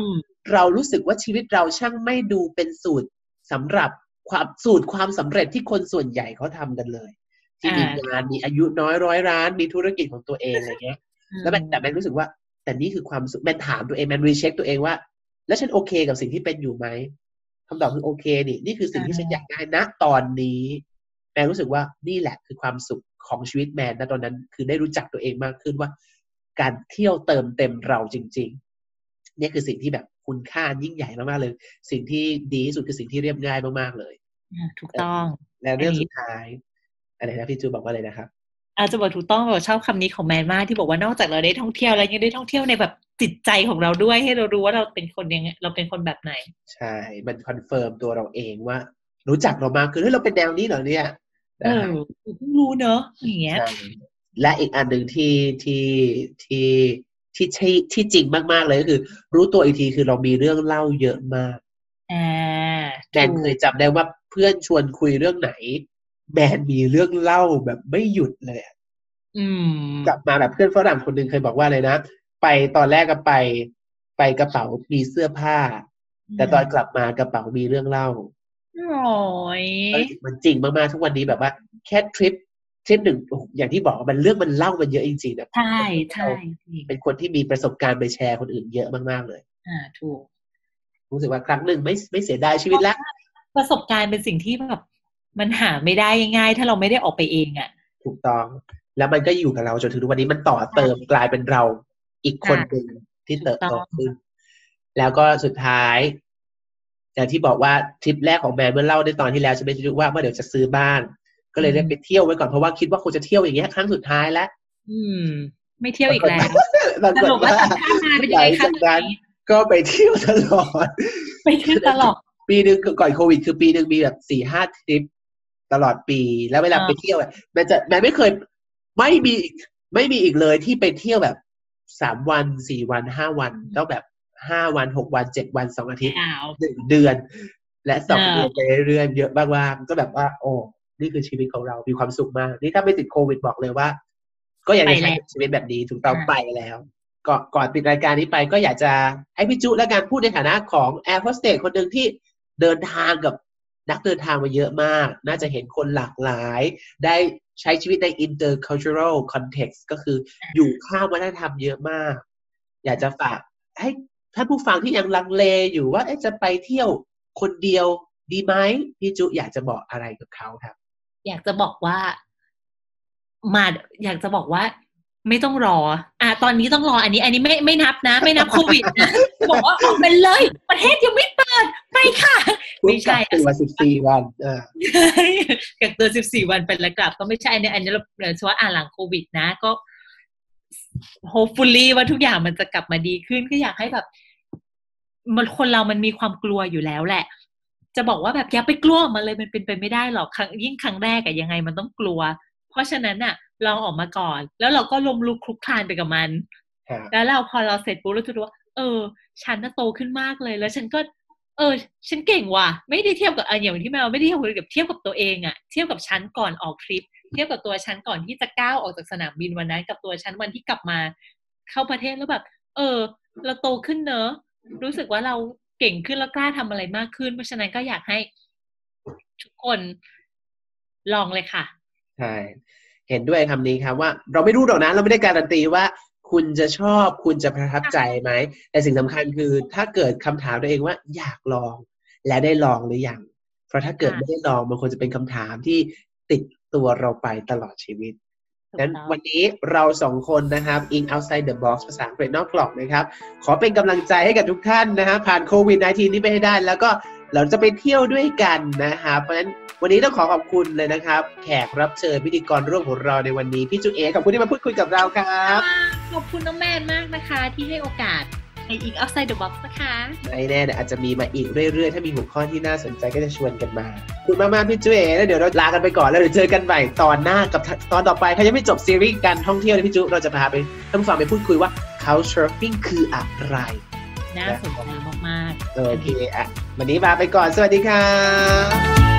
เรารู้สึกว่าชีวิตเราช่างไม่ดูเป็นสูตรสำหรับ ความสูตรความสำเร็จที่คนส่วนใหญ่เขาทำกันเลย ที่มีงานมีอายุน้อยร้อยร้านมีธุรกิจของตัวเองอะไรเงี้ยแล้วแต่แมนรู้สึกว่า แต่นี่คือความสุขแมนถามตัวเองแมนรีเช็คตัวเองว่า แล้วฉันโอเคกับสิ่งที่เป็นอยู่ไหมคำตอบคือโอเคนี่นี่คือสิ่งที่ฉันอยากได้นะตอนนี้ แมนรู้สึกว่านี่แหละคือความสุขของชีวิตแมนนะตอนนั้น คือได้รู้จักตัวเองมากขึ้นว่า การเที่ยวเติมเต็มเราจริง ๆ นี่คือสิ่งที่แบบ คุณค่ายิ่งใหญ่มากๆเลย สิ่งที่ดีที่สุดคือสิ่งที่เรียบง่ายมากๆเลยถูกต้อง และเรื่องสุดท้ายอะไรนะพี่จูบอกว่าอะไรนะครับ อาจจะบอกถูกต้องเราชอบคำนี้ของแมนมากที่บอกว่านอกจากเราได้ท่องเที่ยวแล้วยังได้ท่องเที่ยวในแบบจิตใจของเราด้วยให้เรารู้ว่าเราเป็นคนยังไงเราเป็นคนแบบไหน ใช่ มัน confirm ตัวเราเองว่า รู้จักเรามากขึ้นเฮ้ยเราเป็นแนวนี้เหรอเนี่ยเออเพิ่งรู้เนอะอย่างเงี้ยและอีกอันหนึ่งที่ที่ที่ ที่ที่ที่จริงมากๆเลยก็คือ รู้ตัวอีกทีคือเรามีเรื่องเล่าเยอะมากอ่าแมนเคยจำได้ว่าเพื่อนชวนคุยเรื่องไหนแมนมีเรื่องเล่าแบบไม่หยุดเลยอืมกลับมาแบบเพื่อนฝรั่งคนหนึ่งเคยบอกว่าเลยนะ ไปตอนแรกก็ไป ไปกระเป๋ามีเสื้อผ้า แต่ตอนกลับมากระเป๋ามีเรื่องเล่าโอ้ยมันจริงมากๆทุกวันนี้แบบว่า แค่ทริป ทริปหนึ่งอย่างที่บอกมันเรื่องมันเล่ามันเยอะจริงๆนะใช่ใช่เป็นคนที่มีประสบการณ์ไปแชร์คนอื่นเยอะมากๆเลย อ่าถูกรู้สึกว่าครั้งหนึ่งไม่ไม่เสียดายชีวิตแล้วประสบการณ์เป็นสิ่งที่แบบมันหาไม่ได้ง่ายๆถ้าเราไม่ได้ออกไปเองอะ่ะ ถูกต้อง แล้วมันก็อยู่กับเราจนถึงวันนี้มันต่อเติมกลายเป็นเราอีกคนหนึ่งที่เติบโตขึ้น แล้วก็สุดท้ายอย่างที่บอกว่าทริปแรกของแมนเมื่อเล่าในตอนที่แล้วจะไม่รู้ว่าเมื่อเดี๋ยวจะซื้อบ้าน ก็เลยเรียกไปเที่ยวไว้ก่อนเพราะว่าคิดว่าคงจะเที่ยวอย่างเงี้ยครั้งสุดท้ายแล้วอืม ไม่เที่ยวอีกแล้วสรุปว่าตัดข้ามเป็นยังไงคะก็ไปเที่ยวตลอด ไปเที่ยวตลอด ปีหนึ่งก่อนโควิด คือปีหนึ่งมีแบบสี่ห้าทริปตลอดปี แล้วเวลาไปเที่ยวแม่จะแม่ไม่เคยไม่มีไม่มีอีกเลยที่ไปเที่ยวแบบสามวันสี่วันห้าวันต้องแบบห้าวันหกวันเจ็ดวันสองอาทิตย์หนึ่งเดือน และสองเดือนไปเรื่อยๆเยอะมากๆก็แบบว่า โอ้ นี่คือชีวิตของเรามีความสุขมาก นี่ถ้าไม่ติดโควิดบอกเลยว่า ก็อยากจะใช้ชีวิตแบบนี้ถูกต้องไปแล้วก่อนก่อนปิดรายการนี้ไปก็อยากจะให้พี่จุและการพูดในฐานะของแอร์โฮสเตสคนหนึ่งที่เดินทางกับนักเดินทางมาเยอะมาก น่าจะเห็นคนหลากหลาย ได้ใช้ชีวิตใน intercultural context ก็คืออยู่ข้ามวัฒนธรรมเยอะมาก อยากจะฝากให้ท่านผู้ฟังที่ยังลังเลอยู่ว่าจะไปเที่ยวคนเดียวดีไหมพี่จุอยากจะบอกอะไรกับเขาครับ อยากจะบอกว่า มาอยากจะบอกว่า ไม่ต้องรอ อะตอนนี้ต้องรออันนี้ อันนี้ไม่ไม่นับนะ ไม่นับโควิดนะบอกว่าออกไปเลย ประเทศยังไม่เปิดไปค่ะไม่ใช่ตัวสิบสี่วันกักตัวสิบสี่วันเป็นแล้วกลับ ก็ไม่ใช่เนี่ยอันนี้เราเราเฉพาะอ่านหลังโควิดนะก็ hopefully ว่าทุกอย่างมันจะกลับมาดีขึ้นก็อยากให้แบบมันคนเรามันมีความกลัวอยู่แล้วแหละ จะบอกว่าแบบอย่าไปกลัวมาเลยมันเป็นไปไม่ได้หรอกครั้งยิ่งครั้งแรกอะยังไงมันต้องกลัว เพราะฉะนั้นอะลองออกมาก่อน แล้วเราก็ลมลุกคลุกคลานไปกับมัน แล้วเราพอเราเสร็จปุ๊บเราจะรู้ว่าเออ ฉันน่ะโตขึ้นมากเลยแล้วฉันก็ เออ ฉันเก่งว่ะ ไม่ได้เทียบกับอย่างที่แมวไม่ได้เทียบกับเทียบกับตัวเองอะเทียบกับฉันก่อนออกทริป เทียบกับตัวฉันก่อนที่จะก้าวออกจากสนามบินวันนั้น กับตัวฉันวันที่กลับมา เข้าประเทศแล้วแบบ เออ เราโตขึ้นเนอะรู้สึกว่าเรา เก่งขึ้นแล้วกล้าทำอะไรมากขึ้น เพราะฉะนั้นก็อยากให้ทุกคนลองเลยค่ะ ใช่ เห็นด้วยคำนี้ครับว่าเราไม่รู้หรอกนะ เราไม่ได้การันตีว่าคุณจะชอบคุณจะประทับใจไหม แต่สิ่งสำคัญคือถ้าเกิดคำถามตัวเองว่าอยากลอง และได้ลองหรือยัง เพราะถ้าเกิดไม่ได้ลองมันควรจะเป็นคำถามที่ติดตัวเราไปตลอดชีวิต นั้นวันนี้เราสองคนนะครับ in outside the box ภาษาอังกฤษนอกกรอบนะครับ ขอเป็นกำลังใจให้กับทุกท่านนะฮะผ่านโควิด -19 นี้ไปให้ได้ แล้วก็เราจะไปเที่ยวด้วยกันนะครับเพราะฉะนั้นวันนี้ต้องขอขอบคุณเลยนะครับ แขกรับเชิญพิธีกรร่วมของเราในวันนี้ พี่จุเอขอบคุณที่มาพูดคุยกับเราครับ ขอบคุณน้องแมนมากนะคะที่ให้โอกาส ในอีก outside the box นะคะไม่แน่อาจจะมีมาอีกเรื่อยๆ ถ้ามีหัวข้อที่น่าสนใจก็จะชวนกันมาคุณมากๆพี่จุเอแล้วเดี๋ยวเราลากันไปก่อนแล้วเดี๋ยวเจอกันใหม่ตอนหน้ากับตอนต่อไปถ้ายังไม่จบซีรีส์การท่องเที่ยวนะพี่จุเราจะพาไปท่านผู้ฟังไปพูดคุยว่า couchsurfing คืออะไรน่าสนใจมากๆโอเคอะวันนี้ลาไปก่อนสวัสดีครับ